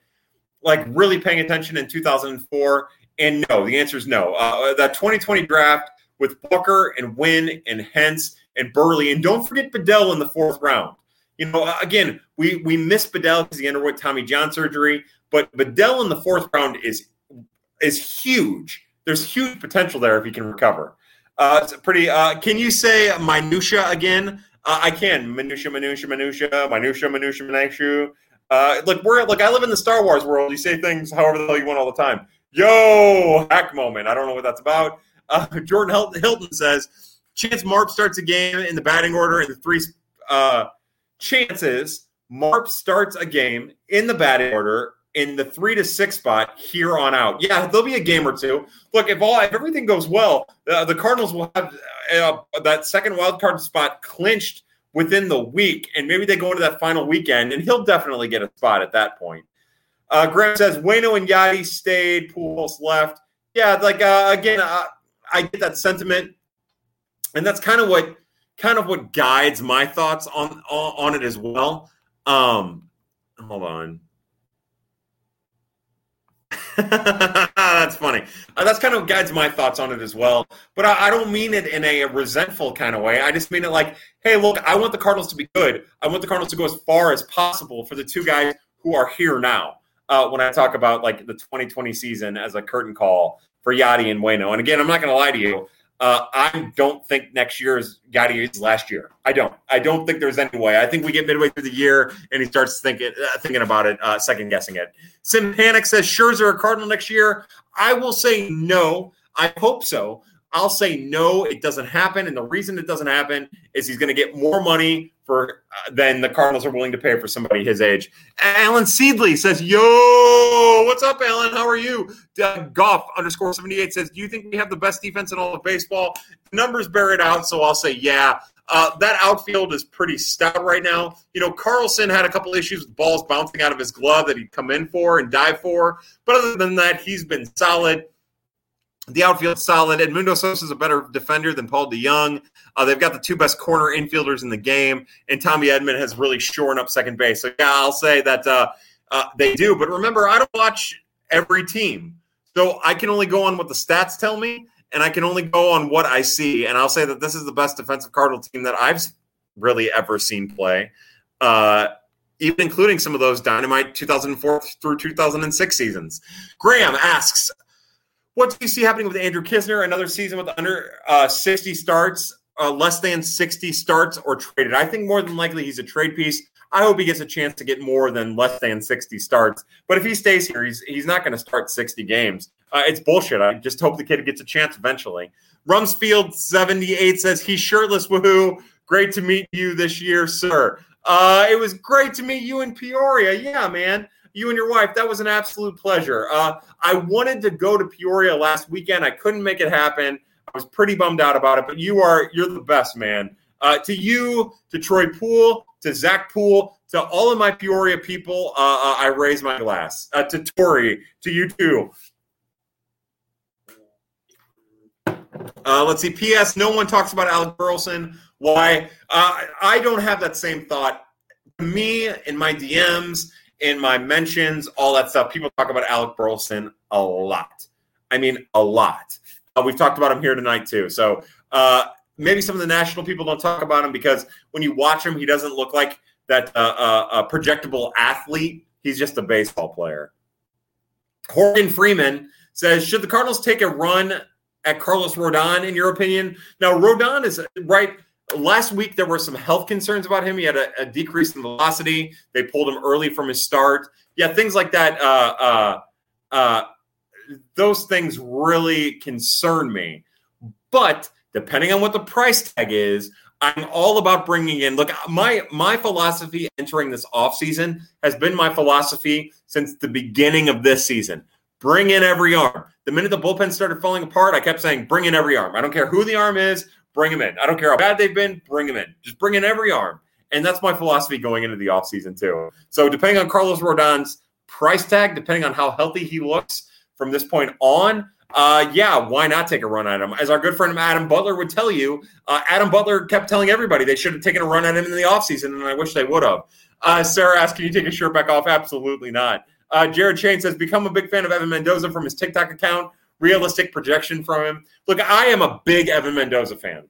like really paying attention in 2004? And no, the answer is no. Uh, that 2020 draft with Booker and Winn and Hence and Burley, and don't forget Bedell in the fourth round. You know, uh, again, we we miss Bedell because he underwent Tommy John surgery, but Bedell in the fourth round is is huge. There's huge potential there if he can recover. Uh, it's pretty. Uh, can you say minutia again? Uh, I can. Minutia, minutia, minutia, minutia, minutia, minutia. Uh, look, we're like I live in the Star Wars world. You say things however the hell you want all the time. Yo, hack moment. I don't know what that's about. Uh, Jordan Hilton says Chance Marp starts a game in the batting order in the three uh, chances. Marp starts a game in the batting order in the three to six spot here on out. Yeah, there'll be a game or two. Look, if all if everything goes well, uh, the Cardinals will have uh, that second wild card spot clinched within the week, and maybe they go into that final weekend, and he'll definitely get a spot at that point. Uh, Graham says Wayno and Yadi stayed, Pujols left. Yeah, like uh, again, uh, I get that sentiment, and that's kind of what kind of what guides my thoughts on on, on it as well. Um, hold on. that's funny. Uh, that's kind of guides my thoughts on it as well. But I, I, don't mean it in a resentful kind of way. I just mean it like, hey, look, I want the Cardinals to be good. I want the Cardinals to go as far as possible for the two guys who are here now. Uh, when I talk about like the 2020 season as a curtain call for Yadi and Wayno. And again, I'm not going to lie to you. Uh, I don't think next year is Yadi's last year. I don't. I don't think there's any way. I think we get midway through the year and he starts thinking uh, thinking about it, uh, second guessing it. Sim Panic says Scherzer a Cardinal next year. I will say no. I hope so. I'll say no, it doesn't happen. And the reason it doesn't happen is he's going to get more money for uh, than the Cardinals are willing to pay for somebody his age. Alan Seedley says, "Yo, what's up, Alan? How are you?" Doug Goff underscore seventy eight says, "Do you think we have the best defense in all of baseball?" The numbers bear it out, so I'll say yeah. Uh, that outfield is pretty stout right now. You know, Carlson had a couple issues with balls bouncing out of his glove that he'd come in for and dive for, but other than that, he's been solid. The outfield solid. Edmundo Sosa is a better defender than Paul DeJong. Uh, they've got the two best corner infielders in the game, and Tommy Edman has really shored up second base. So yeah, I'll say that uh, uh, they do. But remember, I don't watch every team, so I can only go on what the stats tell me, and I can only go on what I see. And I'll say that this is the best defensive Cardinal team that I've really ever seen play. Uh, even including some of those dynamite 2004 through 2006 seasons. Graham asks, what do you see happening with Andrew Knizner? Another season with under uh, 60 starts, uh, less than 60 starts, or traded? I think more than likely he's a trade piece. I hope he gets a chance to get more than less than 60 starts. But if he stays here, he's, he's not going to start 60 games. Uh, it's bullshit. I just hope the kid gets a chance eventually. Rumsfield 78 says he's shirtless. Woohoo. Great to meet you this year, sir. Uh, it was great to meet you in Peoria. Yeah, man you and your wife. That was an absolute pleasure. Uh, I wanted to go to Peoria last weekend. I couldn't make it happen. I was pretty bummed out about it, but you are you're the best, man. Uh, to you, to Troy Poole, to Zach Poole, to all of my Peoria people, uh, uh I raise my glass. Uh, to Tori, to you too. Uh, let's see. P.S. No one talks about Alec Burleson. Why? I don't have that same thought. Me in my DMs in my mentions, all that stuff. People talk about Alec Burleson a lot. I mean, a lot. Uh, we've talked about him here tonight too. So uh, maybe some of the national people don't talk about him because when you watch him, he doesn't look like that uh, uh projectable athlete. He's just a baseball player. Horgan Freeman says, should the Cardinals take a run at Carlos Rodon, in your opinion? Now, Rodon is right last week there were some health concerns about him. He had a, a, decrease in velocity. They pulled him early from his start. Yeah, things like that. Uh, uh, uh, those things really concern me. But depending on what the price tag is, I'm all about bringing in. Look, my my philosophy entering this offseason has been my philosophy since the beginning of this season. Bring in every arm. The minute the bullpen started falling apart, I kept saying, bring in every arm. I don't care who the arm is, bring them in. I don't care how bad they've been, bring them in. Just bring in every arm. And that's my philosophy going into the offseason, too. So, depending on Carlos Rodon's price tag, depending on how healthy he looks from this point on, uh, yeah, why not take a run at him? As our good friend Adam Butler would tell you, uh, Adam Butler kept telling everybody they should have taken a run at him in the offseason, and I wish they would have. Uh, Sarah asked, Can you take a shirt back off? Absolutely not. Uh, Jared Shane says, Become a big fan of Evan Mendoza from his TikTok account realistic projection from him. Look, I am a big Evan Mendoza fan.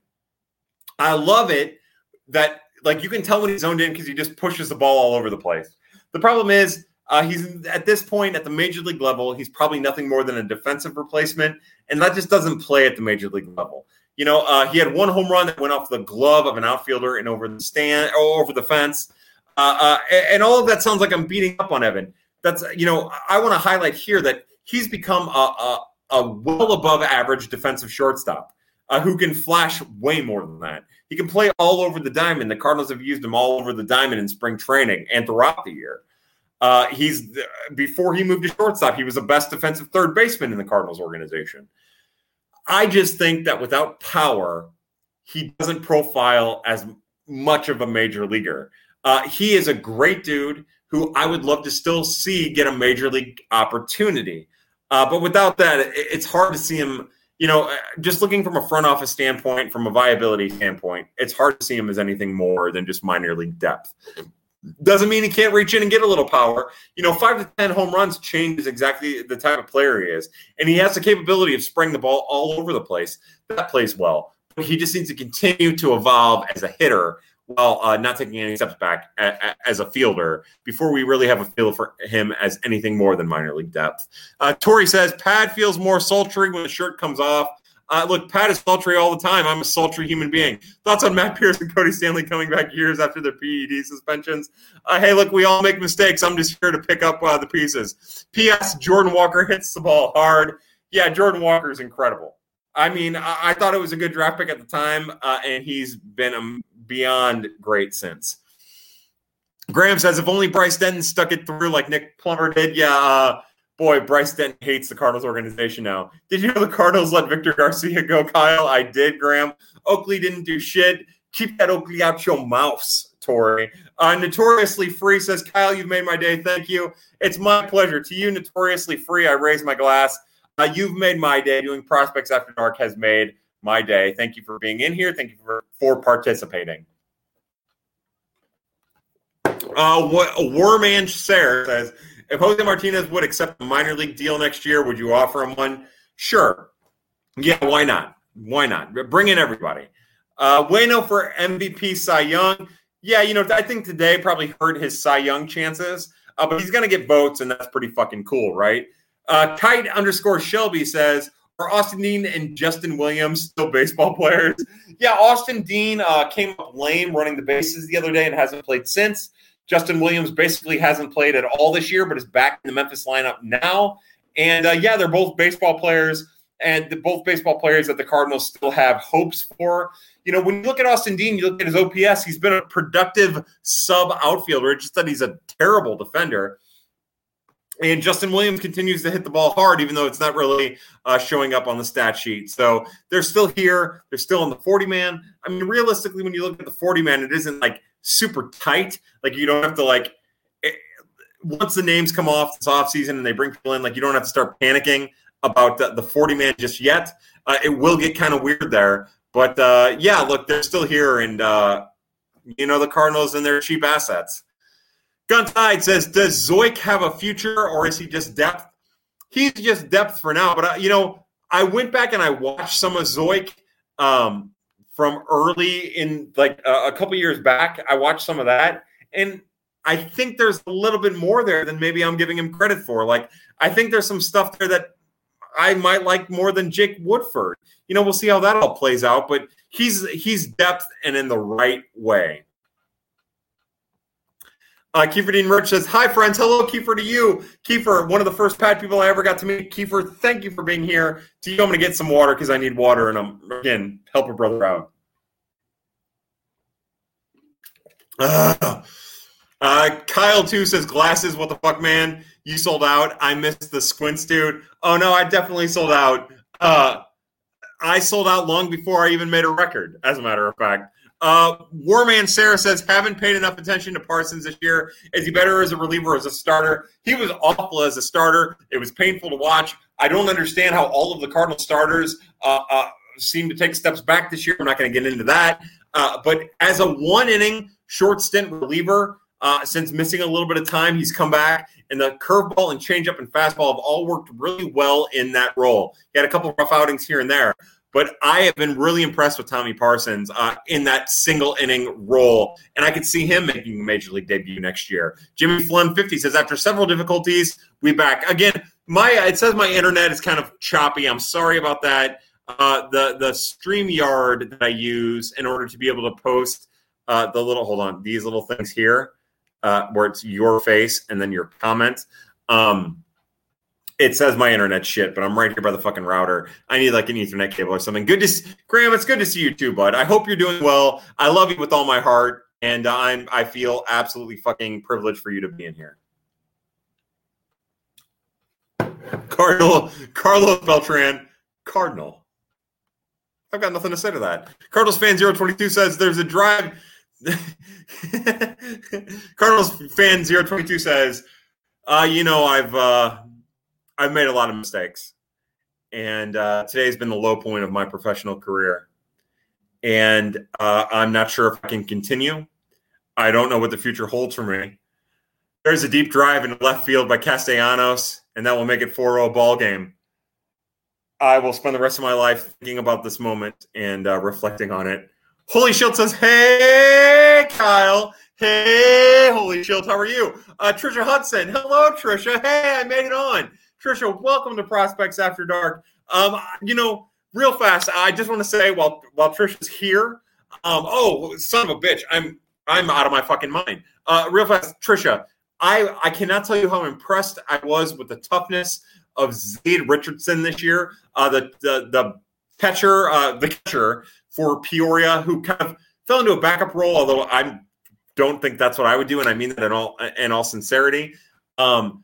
I love it that like you can tell when he's zoned in because he just pushes the ball all over the place. The problem is uh, he's at this point at the major league level, he's probably nothing more than a defensive replacement, and that just doesn't play at the major league level. You know, uh, he had one home run that went off the glove of an outfielder and over the stand or over the fence, uh, uh and all of that sounds like I'm beating up on Evan. That's you know, I want to highlight here that he's become a, a, a well above average defensive shortstop uh, who can flash way more than that. He can play all over the diamond. The Cardinals have used him all over the diamond in spring training and throughout the year. Uh, he's before he moved to shortstop, he was the best defensive third baseman in the Cardinals organization. I just think that without power, he doesn't profile as much of a major leaguer. Uh, he is a great dude who I would love to still see get a major league opportunity. Uh, but without that, it's hard to see him. You know, uh, just looking from a front office standpoint, from a viability standpoint, it's hard to see him as anything more than just minor league depth. Doesn't mean he can't reach in and get a little power. You know, five to 10 home runs changes exactly the type of player he is. And he has the capability of spraying the ball all over the place. That plays well. But he just needs to continue to evolve as a hitter while uh, not taking any steps back a, a, as a fielder before we really have a feel for him as anything more than minor league depth. Uh, Tori says Pad feels more sultry when the shirt comes off. Uh, look, Pat is sultry all the time. I'm a sultry human being. Thoughts on Matt Pierce and Cody Stanley coming back years after their PED suspensions? Uh, hey, look, we all make mistakes. I'm just here to pick up uh, the pieces. P.S. Jordan Walker hits the ball hard. Yeah, Jordan Walker is incredible. I mean, I, I thought it was a good draft pick at the time, uh, and he's been um, beyond great since. Graham says, if only Bryce Denton stuck it through like Nick Plummer did. Yeah, uh, boy, Bryce Denton hates the Cardinals organization now. Did you know the Cardinals let Victor Garcia go, Kyle? I did, Graham. Oakley didn't do shit. Keep that Oakley out your mouth, Tori. Uh, Notoriously Free says, Kyle, you've made my day. Thank you. It's my pleasure. To you, Notoriously Free, I raise my glass. Uh, you've made my day. Doing Prospects After Dark has made my day. Thank you for being in here. Thank you for, for participating. Uh, what Warman Sarah says, if Jose Martinez would accept a minor league deal next year, would you offer him one? Sure. Yeah, why not? Why not? Bring in everybody. Uh, Bueno for MVP Cy Young. Yeah, you know, I think today probably hurt his Cy Young chances, uh, but he's going to get votes, and that's pretty fucking cool, right? Uh, Kite underscore Shelby says, are Austin Dean and Justin Williams still baseball players? Yeah, Austin Dean uh, came up lame running the bases the other day and hasn't played since. Justin Williams basically hasn't played at all this year, but is back in the Memphis lineup now. And uh, yeah, they're both baseball players, and both baseball players that the Cardinals still have hopes for. You know, when you look at Austin Dean, you look at his OPS, he's been a productive sub outfielder. Just that he's a terrible defender. And Justin Williams continues to hit the ball hard, even though it's not really uh, showing up on the stat sheet. So they're still here. They're still in the 40 man. I mean, realistically, when you look at the 40 man, it isn't like super tight. Like you don't have to like it, once the names come off this offseason and they bring people in, like you don't have to start panicking about the, the 40 man just yet. Uh, it will get kind of weird there. But uh, yeah, look, they're still here. And, uh, you know, the Cardinals and their cheap assets. Guntide says, Does Zeuch have a future or is he just depth? He's just depth for now. But, uh, you know, I went back and I watched some of Zeuch um, from early in like uh, a couple years back. I watched some of that. And I think there's a little bit more there than maybe I'm giving him credit for. Like, I think there's some stuff there that I might like more than Jake Woodford. You know, we'll see how that all plays out, but he's he's depth and in the right way. Uh, Kiefer Dean Merch says, Hi, friends. Hello, Kiefer, to you. Kiefer, one of the first pad people I ever got to meet. Kiefer, thank you for being here. To you, I'm going to get some water because I need water, and I'm, again, help a brother out. Uh, uh, Kyle, too, says, Glasses, what the fuck, man? You sold out. I missed the squints, dude. Oh, no, I definitely sold out. Uh, I sold out long before I even made a record, as a matter of fact. Uh, Warman Sarah says, haven't paid enough attention to Parsons this year. Is he better as a reliever as a starter? He was awful as a starter. It was painful to watch. I don't understand how all of the Cardinal starters uh, uh, seem to take steps back this year. I'm not going to get into that. Uh, but as a one inning, short stint reliever, uh, since missing a little bit of time, he's come back. And the curveball and changeup and fastball have all worked really well in that role. He had a couple rough outings here and there. But I have been really impressed with Tommy Parsons uh, in that single inning role, and I could see him making a major league debut next year. Jimmy Flynn 50 says after several difficulties, we back again. My it says my internet is kind of choppy. I'm sorry about that. Uh, the the Streamyard that I use in order to be able to post uh, the little hold on these little things here, uh, where it's your face and then your comment. Um, it says my internet shit, but I'm right here by the fucking router. I need like an Ethernet cable or something. Good to see, Graham. It's good to see you too, bud. I hope you're doing well. I love you with all my heart, and I'm I feel absolutely fucking privileged for you to be in here. Cardinal Carlos Beltran, Cardinal. I've got nothing to say to that. Cardinals fan 022 says there's a drive. Cardinals fan 022 says, uh, you know, I've uh, I've made a lot of mistakes, and uh, today's been the low point of my professional career. And uh, I'm not sure if I can continue. I don't know what the future holds for me. There's a deep drive in left field by Castellanos, and that will make it 4 0 ball game. I will spend the rest of my life thinking about this moment and uh, reflecting on it. Holy Shield says, Hey, Kyle. Hey, Holy Shield, how are you? Uh, Trisha Hudson. Hello, Trisha. Hey, I made it on. Trisha, welcome to Prospects After Dark. Um, you know, real fast, I just want to say while while Trish is here, um, oh son of a bitch, I'm I'm out of my fucking mind. Uh, real fast, Trisha, I I cannot tell you how impressed I was with the toughness of Zade Richardson this year. Uh, the the the catcher, uh, the catcher for Peoria, who kind of fell into a backup role. Although I don't think that's what I would do, and I mean that in all in all sincerity. Um,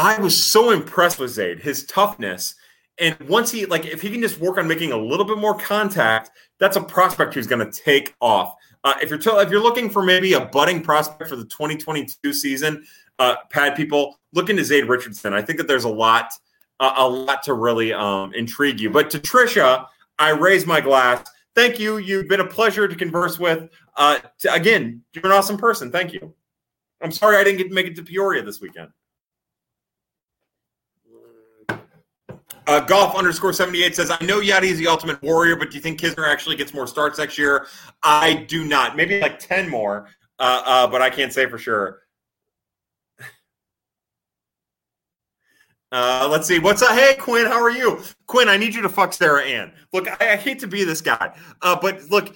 I was so impressed with Zade, his toughness. And once he like, if he can just work on making a little bit more contact, that's a prospect who's going to take off. Uh, if you're t- if you're looking for maybe a budding prospect for the 2022 season, uh, pad people look into Zade Richardson. I think that there's a lot uh, a lot to really um, intrigue you. But to Trisha, I raise my glass. Thank you. You've been a pleasure to converse with. Uh, again, you're an awesome person. Thank you. I'm sorry I didn't get to make it to Peoria this weekend. Uh, golf underscore 78 says, I know is the ultimate warrior, but do you think Knizner actually gets more starts next year? I do not. Maybe like 10 more, uh, uh, but I can't say for sure. Uh, let's see. What's up? Hey, Quinn, how are you? Quinn, I need you to fuck Sarah Ann. Look, I, I hate to be this guy, uh, but look,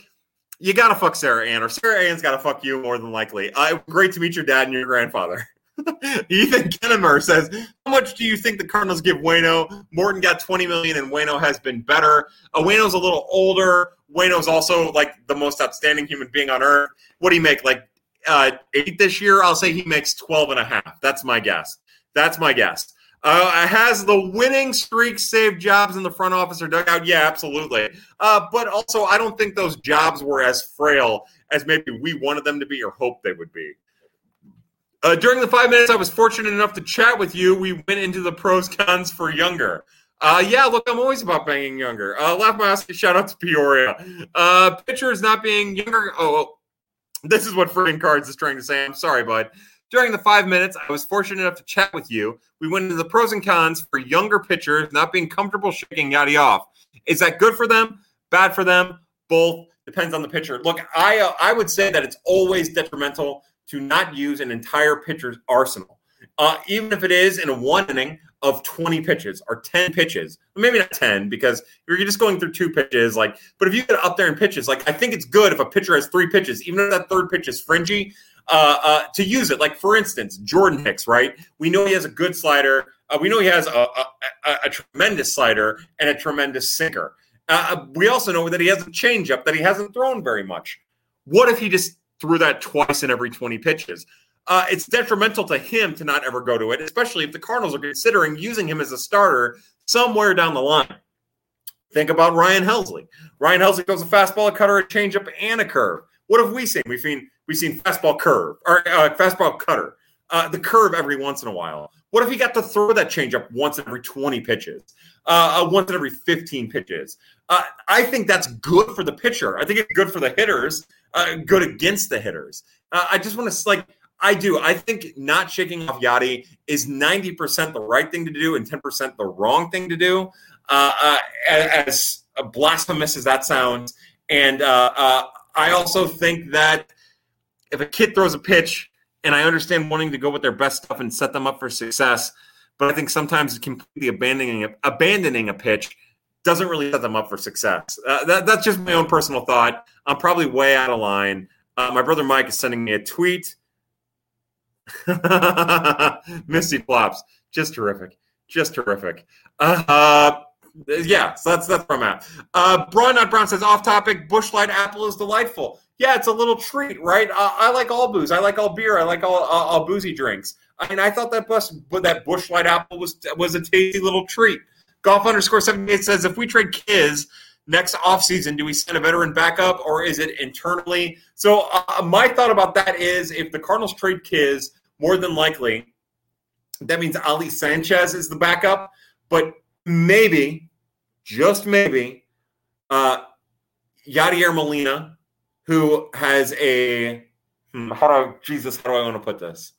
you got to fuck Sarah Ann, or Sarah Ann's got to fuck you more than likely. Uh, great to meet your dad and your grandfather. Ethan Kennemer says, "How much do you think the Cardinals give Wayno? Morton got 20 million, and Wayno has been better. Uh, Wayno's a little older. Wayno's also like the most outstanding human being on earth. What do you make? Like uh, eight this year? I'll say he makes 12 and a half. That's my guess. That's my guess. Uh, has the winning streak saved jobs in the front office or dugout? Yeah, absolutely. Uh, but also, I don't think those jobs were as frail as maybe we wanted them to be or hoped they would be. Uh, during the five minutes I was fortunate enough to chat with you, we went into the pros cons for younger. Uh, yeah, look, I'm always about banging younger. Uh, laugh my ass. Shout out to Peoria. Uh, pitchers not being younger. Oh, this is what freaking cards is trying to say. I'm sorry, bud. During the five minutes I was fortunate enough to chat with you, we went into the pros and cons for younger pitchers not being comfortable shaking Yadi off. Is that good for them? Bad for them? Both depends on the pitcher. Look, I uh, I would say that it's always detrimental to not use an entire pitcher's arsenal. Uh, even if it is in a one inning of 20 pitches or 10 pitches, maybe not 10 because you're just going through two pitches. Like, but if you get up there in pitches, like I think it's good if a pitcher has three pitches, even if that third pitch is fringy, uh, uh, to use it. Like for instance, Jordan Hicks, right? We know he has a good slider. Uh, we know he has a, a, a, a, tremendous slider and a tremendous sinker. Uh, we also know that he has a changeup that he hasn't thrown very much. What if he just threw that twice in every 20 pitches. Uh, it's detrimental to him to not ever go to it, especially if the Cardinals are considering using him as a starter somewhere down the line. Think about Ryan Helsley. Ryan Helsley throws a fastball, a cutter, a changeup, and a curve. What have we seen? We've seen we've seen fastball curve or uh, fastball cutter, uh, the curve every once in a while. What if he got to throw that changeup once every 20 pitches, uh, uh once every 15 pitches? Uh, I think that's good for the pitcher. I think it's good for the hitters uh, good against the hitters. Uh, I just want to like I do. I think not shaking off Yadi is ninety percent the right thing to do and ten percent the wrong thing to do. Uh, uh as blasphemous as that sounds, and uh, uh, I also think that if a kid throws a pitch, and I understand wanting to go with their best stuff and set them up for success, but I think sometimes it's completely abandoning abandoning a pitch doesn't really set them up for success. Uh, that, that's just my own personal thought. I'm probably way out of line. Uh, my brother Mike is sending me a tweet. Misty flops, just terrific, just terrific. Uh, yeah, so that's that's where I'm at. Uh, Not Brown says off topic. Busch Light apple is delightful. Yeah, it's a little treat, right? Uh, I like all booze. I like all beer. I like all, all, all boozy drinks. I mean, I thought that bus, that Busch Light apple was was a tasty little treat. Golf underscore 78 says if we trade Kiz next offseason, do we send a veteran backup or is it internally? So uh, my thought about that is if the Cardinals trade Kiz, more than likely, that means Ali Sanchez is the backup. But maybe, just maybe, uh, Yadier Molina, who has a hmm, how do I, Jesus, how do I want to put this?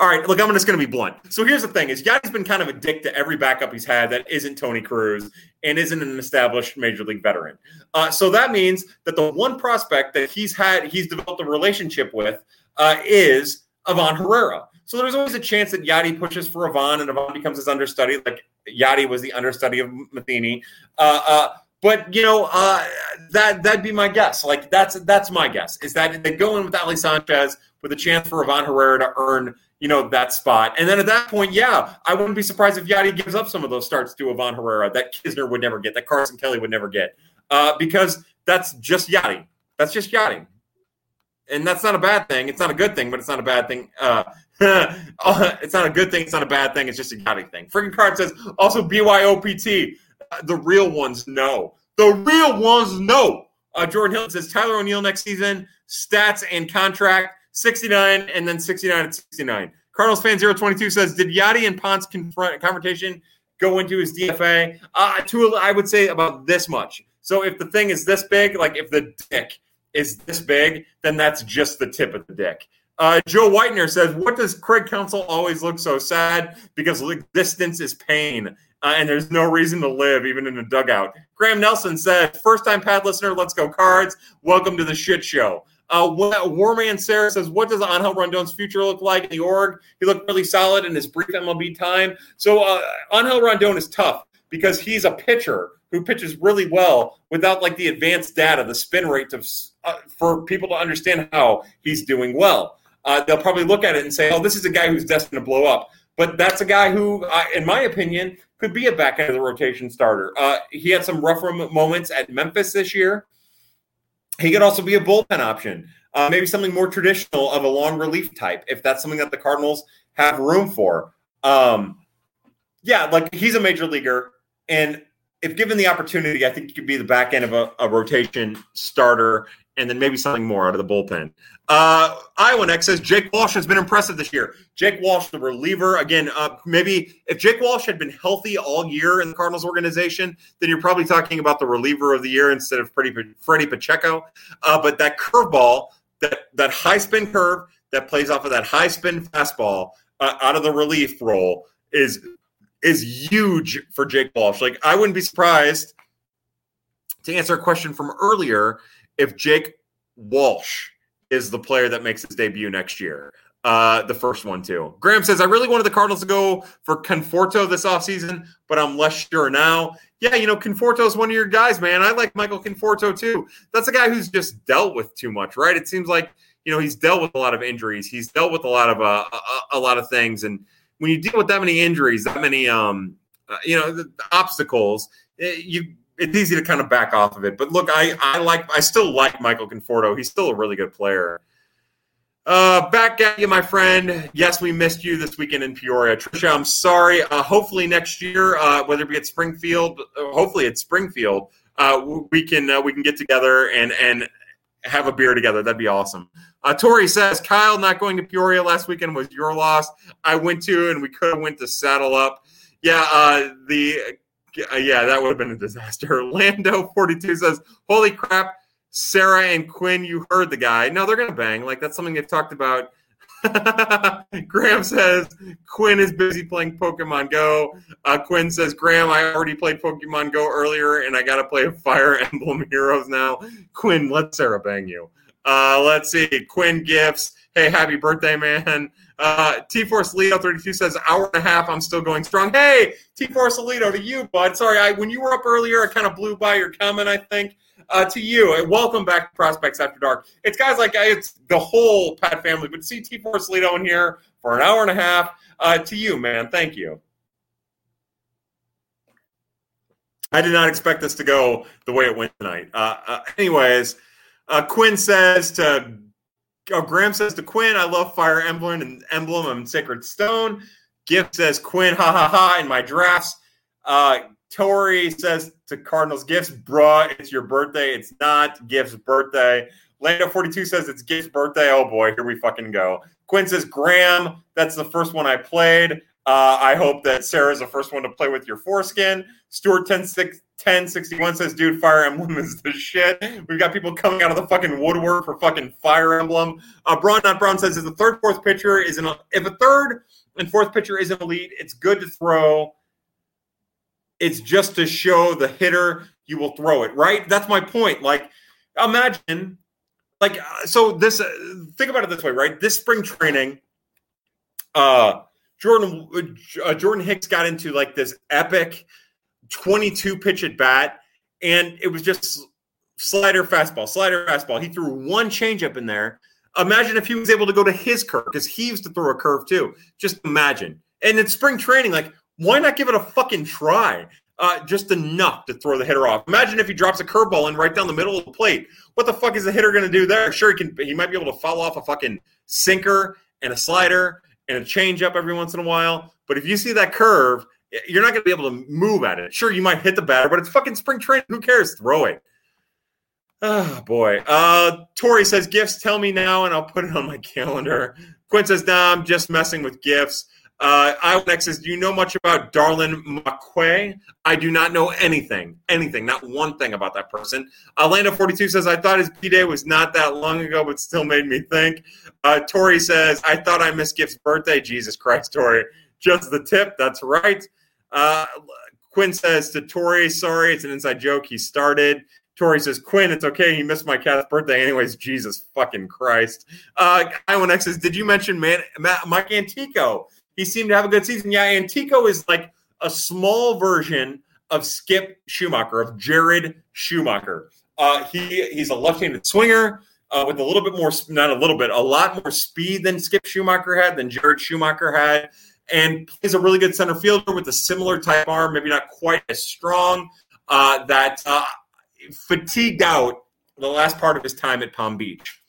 All right, look, I'm just going to be blunt. So here's the thing: is Yadi's been kind of a dick to every backup he's had that isn't Tony Cruz and isn't an established major league veteran. Uh, so that means that the one prospect that he's had, he's developed a relationship with, uh, is Ivan Herrera. So there's always a chance that Yadi pushes for Ivan and Ivan becomes his understudy, like Yadi was the understudy of Matheny. Uh, uh, but you know uh, that that'd be my guess. Like that's that's my guess is that they go in with Ali Sanchez with a chance for Ivan Herrera to earn you know that spot, and then at that point, yeah, I wouldn't be surprised if Yadi gives up some of those starts to Ivan Herrera that Knizner would never get, that Carson Kelly would never get, uh, because that's just Yadi. That's just Yadi and that's not a bad thing. It's not a good thing, but it's not a bad thing. Uh, it's not a good thing. It's not a bad thing. It's just a Gotti thing. Freaking card says also BYOPT. Uh, the real ones know. The real ones know. Uh, Jordan Hill says Tyler O'Neill next season, stats and contract 69 and then 69 at 69. Cardinals fan 022 says, Did Yadi and Ponce confront confrontation go into his DFA? Uh, to, I would say about this much. So if the thing is this big, like if the dick is this big, then that's just the tip of the dick. Uh, Joe Whitener says, "What does Craig Counsell always look so sad? Because distance is pain, uh, and there's no reason to live, even in a dugout." Graham Nelson said, first time pad listener, let's go cards. Welcome to the shit show." Uh, Warman Sarah says, "What does Angel Rondon's future look like in the org? He looked really solid in his brief MLB time. So uh, Angel Rondon is tough because he's a pitcher who pitches really well without like the advanced data, the spin rate of, uh, for people to understand how he's doing well. Uh, they'll probably look at it and say, "Oh, this is a guy who's destined to blow up." But that's a guy who, uh, in my opinion, could be a back end of the rotation starter. Uh, he had some rough moments at Memphis this year. He could also be a bullpen option, uh, maybe something more traditional of a long relief type, if that's something that the Cardinals have room for. Um, yeah, like he's a major leaguer, and if given the opportunity, I think you could be the back end of a, a rotation starter and then maybe something more out of the bullpen. Uh, Iowa next says Jake Walsh has been impressive this year. Jake Walsh, the reliever, again, uh, maybe if Jake Walsh had been healthy all year in the Cardinals organization, then you're probably talking about the reliever of the year instead of Freddy, Pacheco. Uh, but that curveball, that that high spin curve that plays off of that high spin fastball uh, out of the relief role is is huge for Jake Walsh. Like I wouldn't be surprised to answer a question from earlier if Jake Walsh is the player that makes his debut next year. Uh, the first one too. Graham says, I really wanted the Cardinals to go for Conforto this offseason, but I'm less sure now. Yeah, you know, Conforto is one of your guys, man. I like Michael Conforto too. That's a guy who's just dealt with too much, right? It seems like, you know, he's dealt with a lot of injuries. He's dealt with a lot of uh, a, a lot of things and when you deal with that many injuries, that many um, uh, you know the, the obstacles, it, eh, you it's easy to kind of back off of it. But look, I I like I still like Michael Conforto. He's still a really good player. Uh, back at you, my friend. Yes, we missed you this weekend in Peoria. Trisha, I'm sorry. Uh, hopefully next year, uh, whether it be at Springfield, uh, hopefully at Springfield, uh, we can uh, we can get together and and have a beer together. That'd be awesome. Uh, Tori says, Kyle not going to Peoria last weekend was your loss. I went to, and we could have went to Saddle Up. Yeah, uh, the uh, yeah, that would have been a disaster. Lando forty two says, "Holy crap, Sarah and Quinn, you heard the guy. No, they're gonna bang. Like that's something they've talked about." Graham says Quinn is busy playing Pokemon Go. Uh, Quinn says, Graham, I already played Pokemon Go earlier, and I got to play Fire Emblem Heroes now. Quinn, let Sarah bang you. Uh, let's see. Quinn gifts. Hey, happy birthday, man. Uh, T Force Lito 32 says, hour and a half. I'm still going strong. Hey, T Force Lito to you, bud. Sorry, I when you were up earlier, I kind of blew by your comment, I think. Uh, to you, welcome back to Prospects After Dark. It's guys like it's the whole Pat family, but see T Force Lito in here for an hour and a half. Uh, to you, man. Thank you. I did not expect this to go the way it went tonight. Uh, uh anyways, uh, Quinn says to oh, Graham says to Quinn, I love Fire Emblem and Emblem and Sacred Stone. Gift says Quinn, ha ha ha, in my drafts. Uh, Tori says to Cardinals gifts, bruh, it's your birthday. It's not Gift's birthday. Lando 42 says it's Gift's birthday. Oh boy, here we fucking go. Quinn says, Graham, that's the first one I played. Uh, I hope that Sarah's the first one to play with your foreskin. Stuart 10, 6, 1061 says, dude, Fire Emblem is the shit. We've got people coming out of the fucking woodwork for fucking Fire Emblem. Uh, Braun Not Brown says, if the third, fourth pitcher is an, if a third and fourth pitcher is an elite, it's good to throw. It's just to show the hitter you will throw it, right? That's my point. Like, imagine, like, uh, so this, uh, think about it this way, right? This spring training, uh, Jordan uh, Jordan Hicks got into like this epic 22 pitch at bat, and it was just slider fastball, slider fastball. He threw one changeup in there. Imagine if he was able to go to his curve because he used to throw a curve too. Just imagine. And in spring training, like, why not give it a fucking try? Uh, just enough to throw the hitter off. Imagine if he drops a curveball in right down the middle of the plate. What the fuck is the hitter going to do there? Sure, he can. He might be able to follow off a fucking sinker and a slider and a changeup every once in a while. But if you see that curve, you're not going to be able to move at it. Sure, you might hit the batter, but it's fucking spring training. Who cares? Throw it. Oh boy. Uh Tori says gifts, tell me now, and I'll put it on my calendar. Quinn says, nah, I'm just messing with gifts. Uh says, Do you know much about Darlin McQuay? I do not know anything. Anything, not one thing about that person. Uh 42 says, I thought his B day was not that long ago, but still made me think. Uh Tori says, I thought I missed Gift's birthday. Jesus Christ, Tori. Just the tip, that's right. Uh Quinn says to Tori, sorry, it's an inside joke. He started. Tori says, Quinn, it's okay. He missed my cat's birthday. Anyways, Jesus fucking Christ. Uh, says, Did you mention man, Mike Antico? He seemed to have a good season. Yeah, Antico is like a small version of Skip Schumaker, of Jared Schumaker. Uh, he He's a left handed swinger. Uh, with a little bit more, not a little bit, a lot more speed than Skip Schumaker had, than Jared Schumaker had, and plays a really good center fielder with a similar type arm, maybe not quite as strong. Uh, that uh, fatigued out the last part of his time at Palm Beach.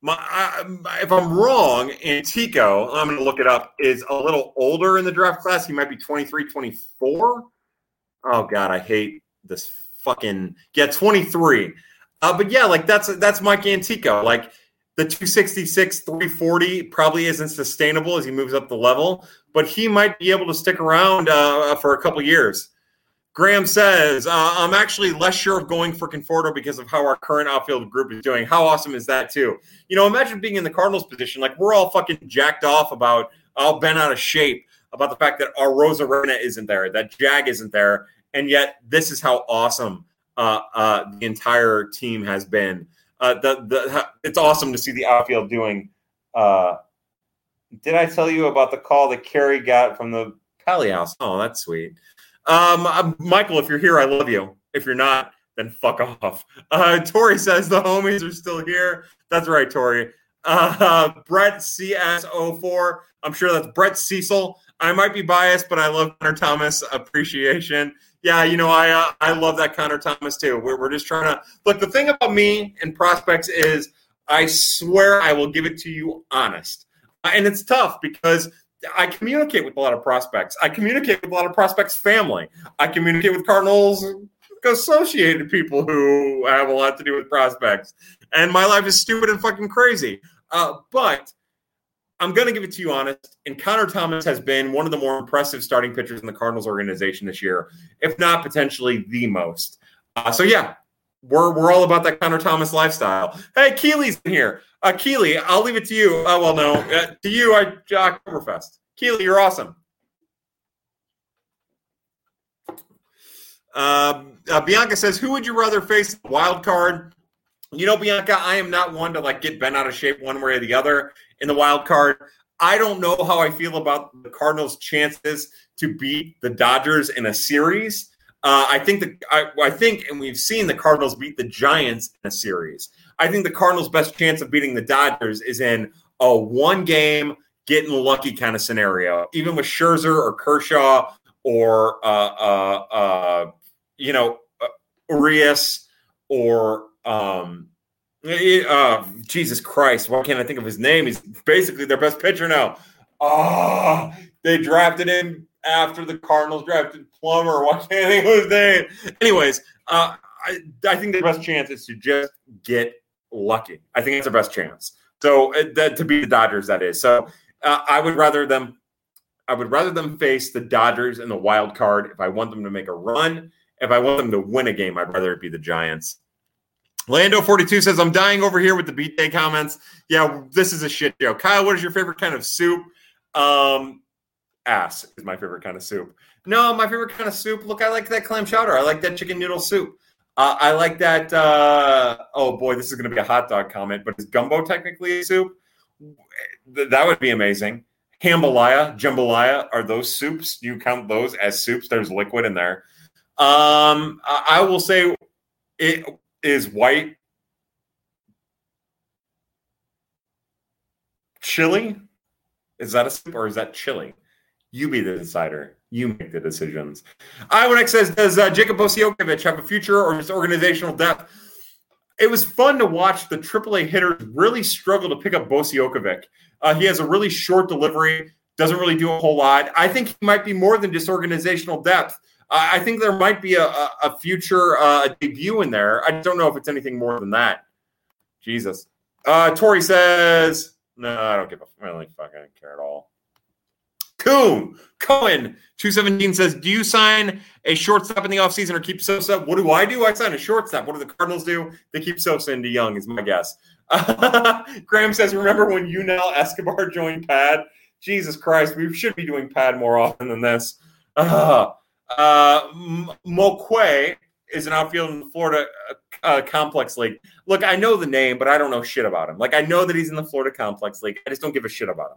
My, I, if I'm wrong, Antico, I'm going to look it up, is a little older in the draft class. He might be 23, 24. Oh, God, I hate this fucking. Yeah, 23. Uh, but yeah, like that's that's Mike Antico. Like the 266, 340 probably isn't sustainable as he moves up the level, but he might be able to stick around uh, for a couple years. Graham says, uh, I'm actually less sure of going for Conforto because of how our current outfield group is doing. How awesome is that, too? You know, imagine being in the Cardinals position. Like, we're all fucking jacked off about, all bent out of shape about the fact that our Arozarena isn't there, that Jag isn't there. And yet, this is how awesome uh, uh, the entire team has been. Uh, the, the, it's awesome to see the outfield doing. Uh, did I tell you about the call that Kerry got from the Pally House? Oh, that's sweet. Um, uh, Michael, if you're here, I love you. If you're not, then fuck off. Uh, Tori says the homies are still here. That's right, Tori. Uh, Brett CS04. I'm sure that's Brett Cecil. I might be biased, but I love Connor Thomas appreciation. Yeah, you know, I uh, I love that Connor Thomas too. We're, we're just trying to look. The thing about me and prospects is, I swear I will give it to you honest, uh, and it's tough because I communicate with a lot of prospects. I communicate with a lot of prospects' family. I communicate with Cardinals associated people who have a lot to do with prospects. And my life is stupid and fucking crazy. Uh, but I'm going to give it to you honest. And Connor Thomas has been one of the more impressive starting pitchers in the Cardinals organization this year, if not potentially the most. Uh, so, yeah, we're, we're all about that Connor Thomas lifestyle. Hey, Keely's in here. Uh, Keely, I'll leave it to you. Oh, well, no. Uh, to you, I Oktoberfest. Keely, you're awesome. Um, uh, Bianca says, "Who would you rather face? Wild card." You know, Bianca, I am not one to like get bent out of shape one way or the other in the wild card. I don't know how I feel about the Cardinals' chances to beat the Dodgers in a series. Uh, I think that I, I, think, and we've seen the Cardinals beat the Giants in a series. I think the Cardinals' best chance of beating the Dodgers is in a one game, getting lucky kind of scenario, even with Scherzer or Kershaw or, uh, uh, uh you know, uh, Urias or, um, uh, Jesus Christ, why can't I think of his name? He's basically their best pitcher now. Oh, they drafted him after the Cardinals drafted Plummer. Why can't I think of his name? Anyways, uh, I, I think the best chance is to just get lucky. I think it's the best chance. So uh, that, to be the Dodgers, that is. So uh, I would rather them. I would rather them face the Dodgers in the wild card if I want them to make a run. If I want them to win a game, I'd rather it be the Giants. Lando 42 says, I'm dying over here with the beat day comments. Yeah, this is a shit show. Kyle, what is your favorite kind of soup? Um, ass is my favorite kind of soup. No, my favorite kind of soup. Look, I like that clam chowder. I like that chicken noodle soup. Uh, I like that. Uh, oh boy, this is going to be a hot dog comment, but is gumbo technically a soup? That would be amazing. Jambalaya, jambalaya, are those soups? You count those as soups? There's liquid in there. Um, I, I will say it is white chili. Is that a soup or is that chili? You be the decider. You make the decisions. Iwanek says, does uh, Jacob Bosiokovic have a future or just organizational depth? It was fun to watch the AAA hitters really struggle to pick up Bosiokovic. Uh, he has a really short delivery, doesn't really do a whole lot. I think he might be more than just organizational depth. Uh, I think there might be a, a, a future uh, debut in there. I don't know if it's anything more than that. Jesus. Uh, Tori says, no, I don't give a really fucking care at all. Coon Cohen 217 says, Do you sign a shortstop in the offseason or keep Sosa? What do I do? I sign a shortstop. What do the Cardinals do? They keep Sosa and DeJong, is my guess. Graham says, Remember when Yunel Escobar joined Pad? Jesus Christ, we should be doing Pad more often than this. Uh, uh, Moque is an outfield in the Florida uh, uh, Complex League. Look, I know the name, but I don't know shit about him. Like, I know that he's in the Florida Complex League. I just don't give a shit about him.